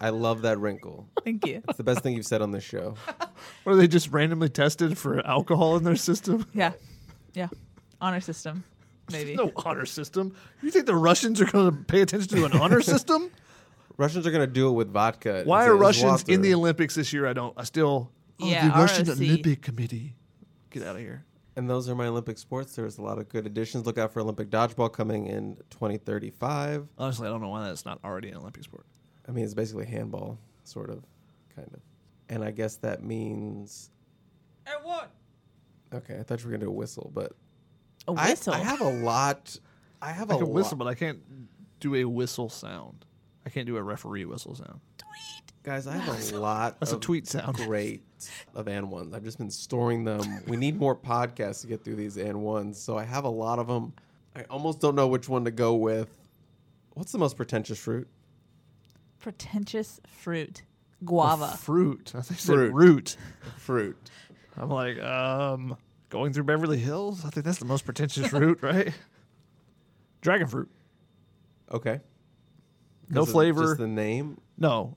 I love that wrinkle. Thank you. It's the best thing you've said on this show. or they just randomly tested for alcohol in their system. yeah. Yeah. Honor system, maybe. no honor system. You think the Russians are going to pay attention to an honor system? Russians are gonna do it with vodka. Why are it's Russians in the Olympics this year? I don't. I still. Oh, Yeah, the Russian ROC. Olympic Committee. Get out of here. And those are my Olympic sports. There's a lot of good additions. Look out for Olympic dodgeball coming in 2035. Honestly, I don't know why that's not already an Olympic sport. I mean, it's basically handball, sort of, kind of. And I guess that means. And what? Okay, I thought you were gonna do a whistle, but A I- whistle. I, have a lot. I have I a can whistle, lot, but I can't do a whistle sound. I can't do a referee whistle sound. Guys. I have a lot. That's a of tweet sound. Great of and ones. I've just been storing them. We need more podcasts to get through these and ones, so I have a lot of them. I almost don't know which one to go with. What's the most pretentious fruit? Pretentious fruit. Guava. Fruit. I think you Fruit. said root. Fruit. I'm like, um, going through Beverly Hills. I think that's the most pretentious fruit, right? Dragon fruit. Okay. No flavor. Just the name. No.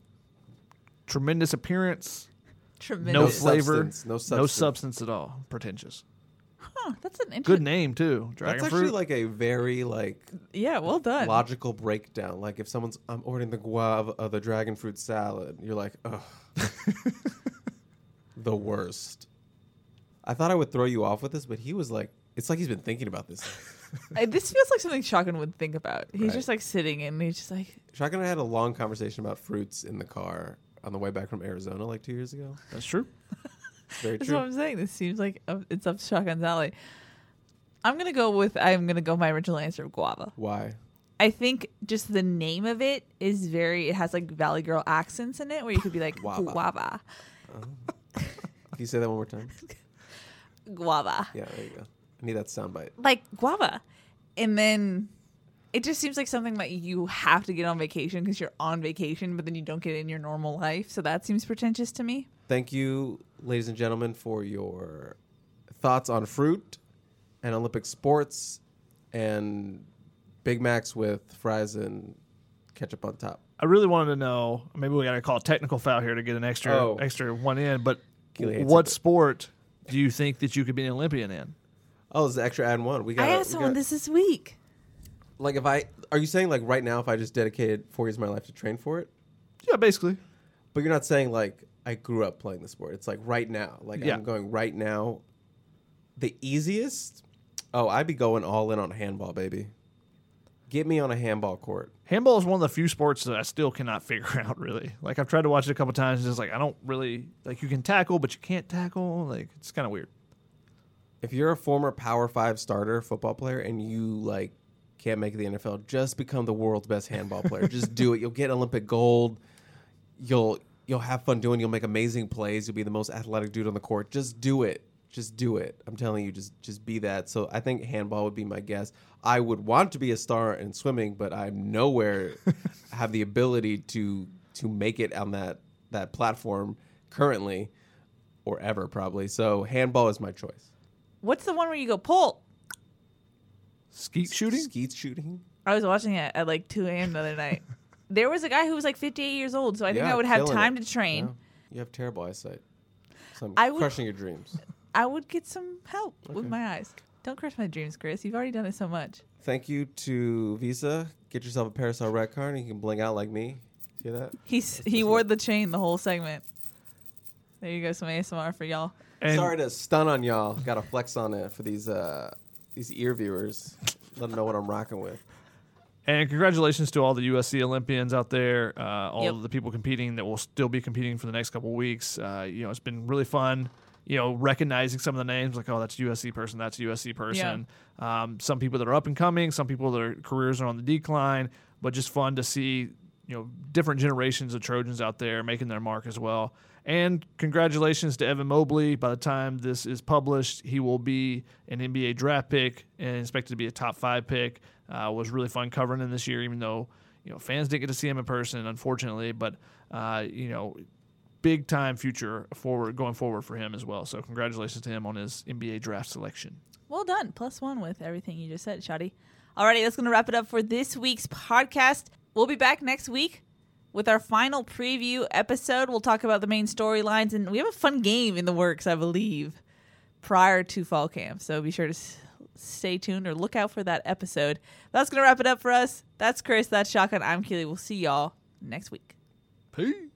Tremendous appearance. Tremendous. No No flavor. substance, no No substance. substance at all. Pretentious. Huh, that's an interesting. Good name too. Dragon That's fruit. actually like a very like Yeah, well done. logical breakdown. Like if someone's I'm ordering the guava uh, the dragon fruit salad, you're like, ugh. the worst. I thought I would throw you off with this, but he was like, it's like he's been thinking about this. Uh, this feels like something Shotgun would think about. He's Right. just like sitting and he's just like, Shotgun and I had a long conversation about fruits in the car on the way back from Arizona like two years ago. That's true. It's very that's true. what I'm saying. This seems like uh, it's up to Shotgun's alley. I'm gonna go with. I'm gonna go my original answer of guava. Why? I think just the name of it is very. It has like Valley Girl accents in it, where you could be like Guava. guava, Can you say that one more time? guava, Yeah, there you go. I need that soundbite. like guava, and then it just seems like something that you have to get on vacation because you're on vacation, but then you don't get it in your normal life. So that seems pretentious to me. Thank you, ladies and gentlemen, for your thoughts on fruit and Olympic sports and Big Macs with fries and ketchup on top. I really wanted to know. Maybe we got to call a technical foul here to get an extra Oh. extra one in. But what sport do you think that you could be an Olympian in? Oh, it's the extra add one. We got. I asked someone this this week. Like, if I are you saying like right now, if I just dedicated four years of my life to train for it, Yeah, basically. but you're not saying like I grew up playing the sport. It's like right now. Like Yeah. I'm going right now. The easiest. Oh, I'd be going all in on handball, baby. Get me on a handball court. Handball is one of the few sports that I still cannot figure out. Really, like I've tried to watch it a couple times. And it's like I don't really like. You can tackle, but you can't tackle. Like it's kind of weird. if you're a former Power Five starter football player and you like can't make the NFL, just become the world's best handball player. just do it. You'll get Olympic gold. You'll you'll have fun doing. You'll make amazing plays. You'll be the most athletic dude on the court. Just do it. Just do it. I'm telling you, just just be that. So I think handball would be my guess. I would want to be a star in swimming, but I'm nowhere have the ability to to make it on that that platform currently or ever probably. So handball is my choice. What's the one where you go pull? Skeet shooting. Skeet shooting. I was watching it at like 2 a.m. the other night. There was a guy who was like 58 years old, so I think Yeah, I would have killing time it. to train. Yeah. You have terrible eyesight. So I'm I would- crushing your dreams. I would get some help with my eyes. Don't crush my dreams, Chris. You've already done it so much. Thank you to Visa. Get yourself a Parasol Red card and you can bling out like me. See that? He's he wore the chain the whole segment. There you go, some ASMR for y'all. And Sorry to stun on y'all. Got to flex on it for these uh these ear viewers. Let them know what I'm rocking with. And congratulations to all the USC Olympians out there, uh, all Yep. of the people competing that will still be competing for the next couple of weeks. Uh, you know, it's been really fun. You know, recognizing some of the names, like oh, that's a USC person, that's a USC person. Um, some people that are up and coming, some people their careers are on the decline, but just fun to see. You know, different generations of Trojans out there making their mark as well. And congratulations to Evan Mobley. By the time this is published, he will be an NBA draft pick and expected to be a top five pick. Uh, was really fun covering him this year, even though you know fans didn't get to see him in person, unfortunately. But uh, you know, big time future forward going forward for him as well. So congratulations to him on his NBA draft selection. Well done. Plus one with everything you just said, Shotty. Alrighty, that's to wrap it up for this week's podcast. We'll be back next week with our final preview episode. We'll talk about the main storylines, and we have a fun game in the works, I believe, prior to fall camp. So be sure to stay tuned or look out for that episode. That's going to wrap it up for us. That's Chris. That's Shotgun. I'm Keely. We'll see y'all next week. Peace.